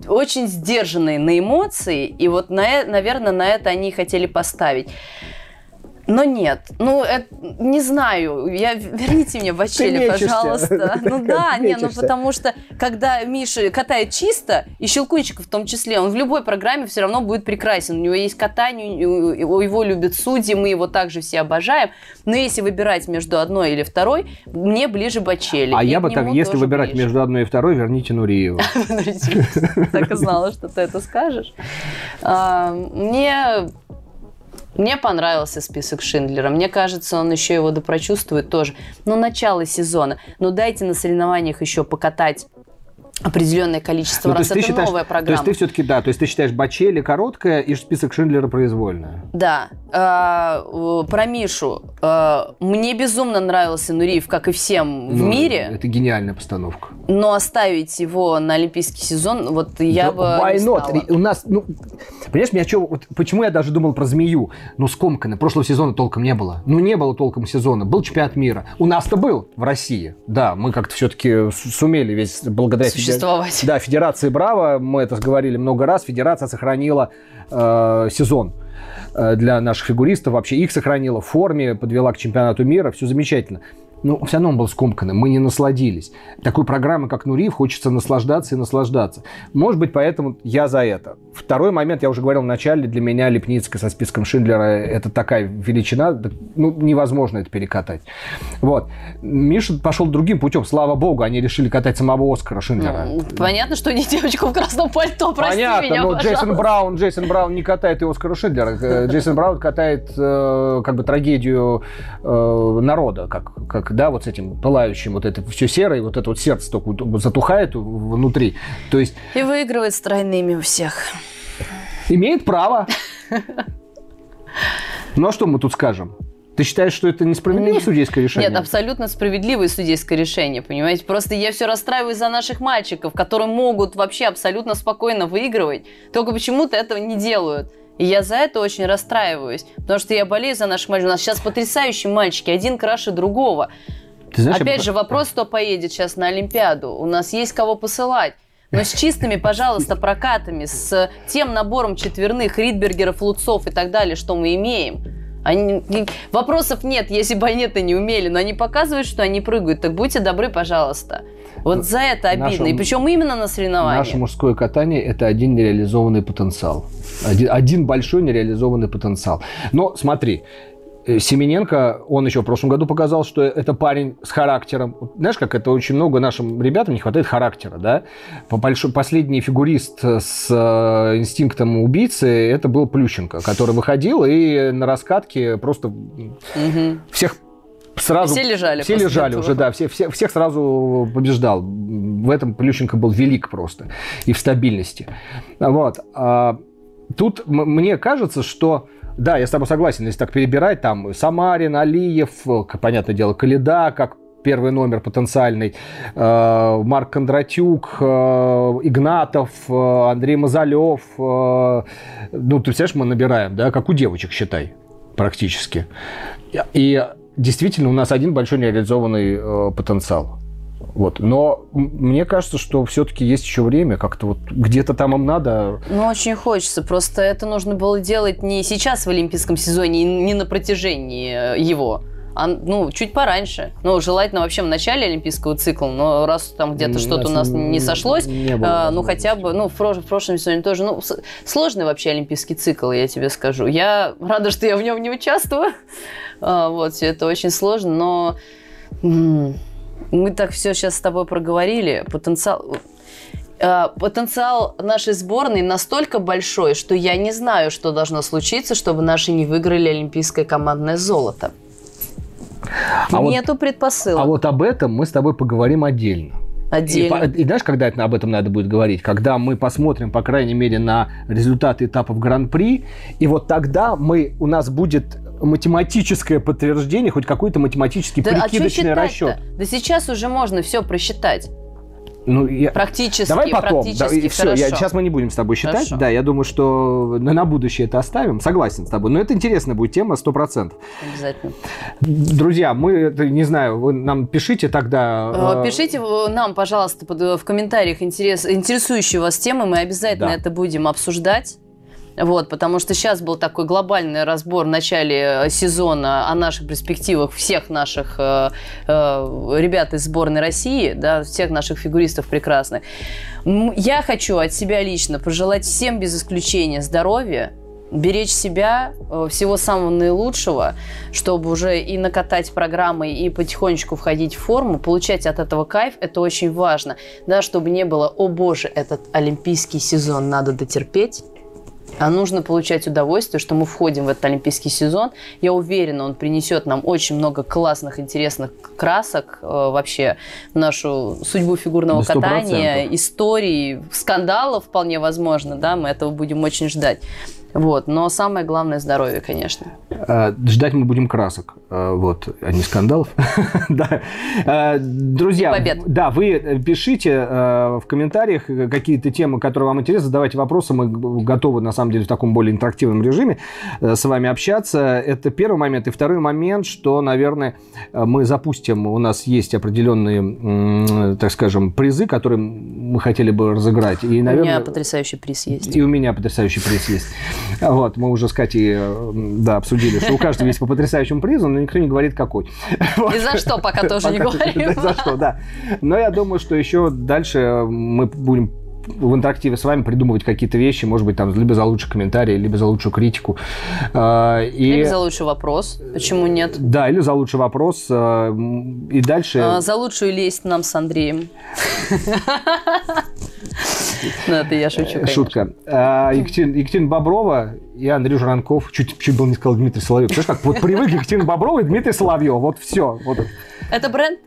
очень сдержанный на эмоции, и вот, на, наверное, на это они хотели поставить. Но нет, ну, это- не знаю, я, верните мне Бачели,
мечешься.
пожалуйста. Ну да, не, ну потому что, когда Миша катает чисто, и Щелкунчик в том числе, он в любой программе все равно будет прекрасен. У него есть катание, его любят судьи, мы его также все обожаем. Но если выбирать между одной или второй, мне ближе Бачели.
А я бы так, если выбирать
ближе.
между одной и второй, верните Нуриева.
Так и знала, что ты это скажешь. А, Мне мне понравился список Шиндлера. Мне кажется, он еще его допрочувствует тоже. Ну, начало сезона. Ну, дайте на соревнованиях еще покатать определенное количество
Ну, то
раз. Это
считаешь-
новая
То
программа.
есть ты все-таки, да, то есть ты считаешь Бачели короткая и список Шиндлера произвольная.
Да. А, э, про Мишу. А, Мне безумно нравился Нуриев, как и всем в
Ну,
мире.
Это гениальная постановка.
Но оставить его на Олимпийский сезон, вот я
Да
бы
why
не
not?
стала.
У нас, ну, понимаешь, меня что, вот почему я даже думал про змею? Ну, скомкано. Прошлого сезона толком не было. Ну, не было толком сезона. Был чемпионат мира. У нас-то был в России. Да, мы как-то все-таки сумели весь благодаря...
Существовать.
Да, Федерации Браво, мы это говорили много раз, Федерация сохранила э, сезон э, для наших фигуристов, вообще их сохранила в форме, подвела к чемпионату мира, все замечательно. Но все равно он был скомканным, мы не насладились. Такой программы, как Нуриев, хочется наслаждаться и наслаждаться. Может быть, поэтому я за это. Второй момент, я уже говорил в начале, для меня Лепницкая со списком Шиндлера – это такая величина, ну, невозможно это перекатать. Вот. Миша пошел другим путем, слава богу, они решили катать самого Оскара Шиндлера.
Ну, Понятно, что не девочка в красном пальто, прости
Понятно,
меня,
но
пожалуйста.
Джейсон Браун, Джейсон Браун не катает и Оскара Шиндлера. Э, Джейсон Браун катает э, как бы трагедию э, народа, как, как, да, вот с этим пылающим, вот это все серое, вот это вот сердце только вот затухает внутри. То есть
И выигрывает с тройными у всех.
имеет право. Ну а что мы тут скажем? Ты считаешь, что это несправедливое
Нет.
судейское решение?
Нет, абсолютно справедливое судейское решение, понимаете? Просто я все расстраиваюсь за наших мальчиков, которые могут вообще абсолютно спокойно выигрывать, только почему-то этого не делают. И я за это очень расстраиваюсь, потому что я болею за наших мальчиков. У нас сейчас потрясающие мальчики, один краше другого.
Ты знаешь,
Опять
я-
же, вопрос, кто поедет сейчас на Олимпиаду. У нас есть кого посылать. но с чистыми, пожалуйста, прокатами, с тем набором четверных, Ридбергеров, Луцов и так далее, что мы имеем. Они, вопросов нет, если бы они это не умели, но они показывают, что они прыгают. Так будьте добры, пожалуйста. Вот за это обидно. Наше, и причем именно на соревнованиях.
Наше мужское катание – это один нереализованный потенциал. Один, один большой нереализованный потенциал. Но смотри, Э, Семененко, он еще в прошлом году показал, что это парень с характером. Знаешь, как это очень много нашим ребятам не хватает характера, да? Последний фигурист с э, инстинктом убийцы это был Плющенко, который выходил и на раскатке просто угу. всех сразу...
Все лежали.
Все лежали этого. уже, да, все, все, всех сразу побеждал. В этом Плющенко был велик просто и в стабильности. Вот. А тут мне кажется, что да, я с тобой согласен, если так перебирать, там Самарин, Алиев, понятное дело, Каледа, как первый номер потенциальный, э, Марк Кондратюк, э, Игнатов, э, Андрей Мазалев. Ну, ты представляешь, мы набираем, да, как у девочек, считай, практически. И действительно у нас один большой нереализованный потенциал. Вот. Но мне кажется, что все-таки есть еще время, как-то вот где-то там им надо.
Ну, очень хочется. Просто это нужно было делать не сейчас в Олимпийском сезоне, не на протяжении э, его. А, ну, чуть пораньше. Ну, желательно вообще в начале олимпийского цикла, но раз там где-то что-то у нас не сошлось, не было, а, ну, хотя бы, ну, в, в прошлом сезоне тоже, ну, сложный вообще олимпийский цикл, я тебе скажу. Я рада, что я в нем не участвую. А, вот, это очень сложно, но мы так все сейчас с тобой проговорили. Потенциал э, потенциал нашей сборной настолько большой, что я не знаю, что должно случиться, чтобы наши не выиграли олимпийское командное золото. А Нету
вот,
предпосылок.
А вот об этом мы с тобой поговорим отдельно.
Отдельно.
И, и знаешь, когда это, об этом надо будет говорить? Когда мы посмотрим, по крайней мере, на результаты этапов Гран-при, и вот тогда мы, у нас будет математическое подтверждение, хоть какой-то математический да, а прикидочный а расчет.
Да сейчас уже можно все просчитать.
Ну, я...
Практически,
Давай потом.
практически,
да, все, я, сейчас мы не будем с тобой считать. Хорошо. Да, я думаю, что на, на будущее это оставим. Согласен с тобой. Но это интересная будет тема, сто процентов.
Обязательно.
Друзья, мы, не знаю, вы нам пишите тогда...
Э, пишите нам, пожалуйста, в комментариях интерес, интересующие вас темы. Мы обязательно да. это будем обсуждать. Вот, потому что сейчас был такой глобальный разбор в начале э, сезона о наших перспективах всех наших э, э, ребят из сборной России, да, всех наших фигуристов прекрасных. Я хочу от себя лично пожелать всем без исключения здоровья, беречь себя, э, всего самого наилучшего, чтобы уже и накатать программы, и потихонечку входить в форму, получать от этого кайф, это очень важно, да, чтобы не было, о боже, этот олимпийский сезон надо дотерпеть, а нужно получать удовольствие, что мы входим в этот олимпийский сезон. Я уверена, он принесет нам очень много классных, интересных красок э, вообще нашу судьбу фигурного катания, историй, скандалов вполне возможно, да, мы этого будем очень ждать. Вот. Но самое главное здоровье, конечно.
А, ждать мы будем красок, вот, а не скандалов. да. А, друзья, Побед. да, вы пишите в комментариях какие-то темы, которые вам интересны, задавайте вопросы, мы готовы, на самом деле, в таком более интерактивном режиме с вами общаться. Это первый момент. И второй момент, что, наверное, мы запустим, у нас есть определенные, так скажем, призы, которые мы хотели бы разыграть. И,
наверное, у меня потрясающий приз есть.
И у меня потрясающий приз есть. Вот, мы уже с Катей да, обсудили, что у каждого есть по потрясающему призу, но никто не говорит, какой.
И за что пока тоже не говорим.
За что, да. Но я думаю, что еще дальше мы будем в интерактиве с вами придумывать какие-то вещи, может быть, там, либо за лучший комментарий, либо за лучшую критику.
А, и... Или за лучший вопрос, почему нет?
Да, или за лучший вопрос. А, и дальше...
А, за лучшую лесть нам с Андреем. Ну, это я шучу, конечно.
Шутка. Екатерина, Екатерина Боброва и Андрей Журанков. Чуть, чуть был не сказал Дмитрий Соловьев. Знаешь, как вот привык Екатерина Боброва и Дмитрий Соловьев. Вот все. Вот.
Это бренд?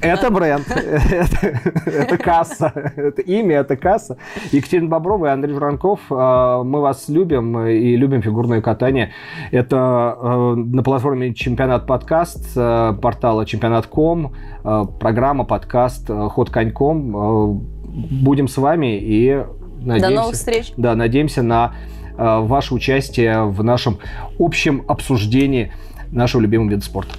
Это бренд, это, касса, это имя, это касса. Екатерина Боброва и Андрей Журанков, э, мы вас любим и любим фигурное катание. Это э, на платформе Чемпионат подкаст, э, портала Чемпионат.ком, программа подкаст Ход коньком. Будем с вами и
надеемся, До новых встреч.
Да, надеемся на ваше участие в нашем общем обсуждении нашего любимого вида спорта.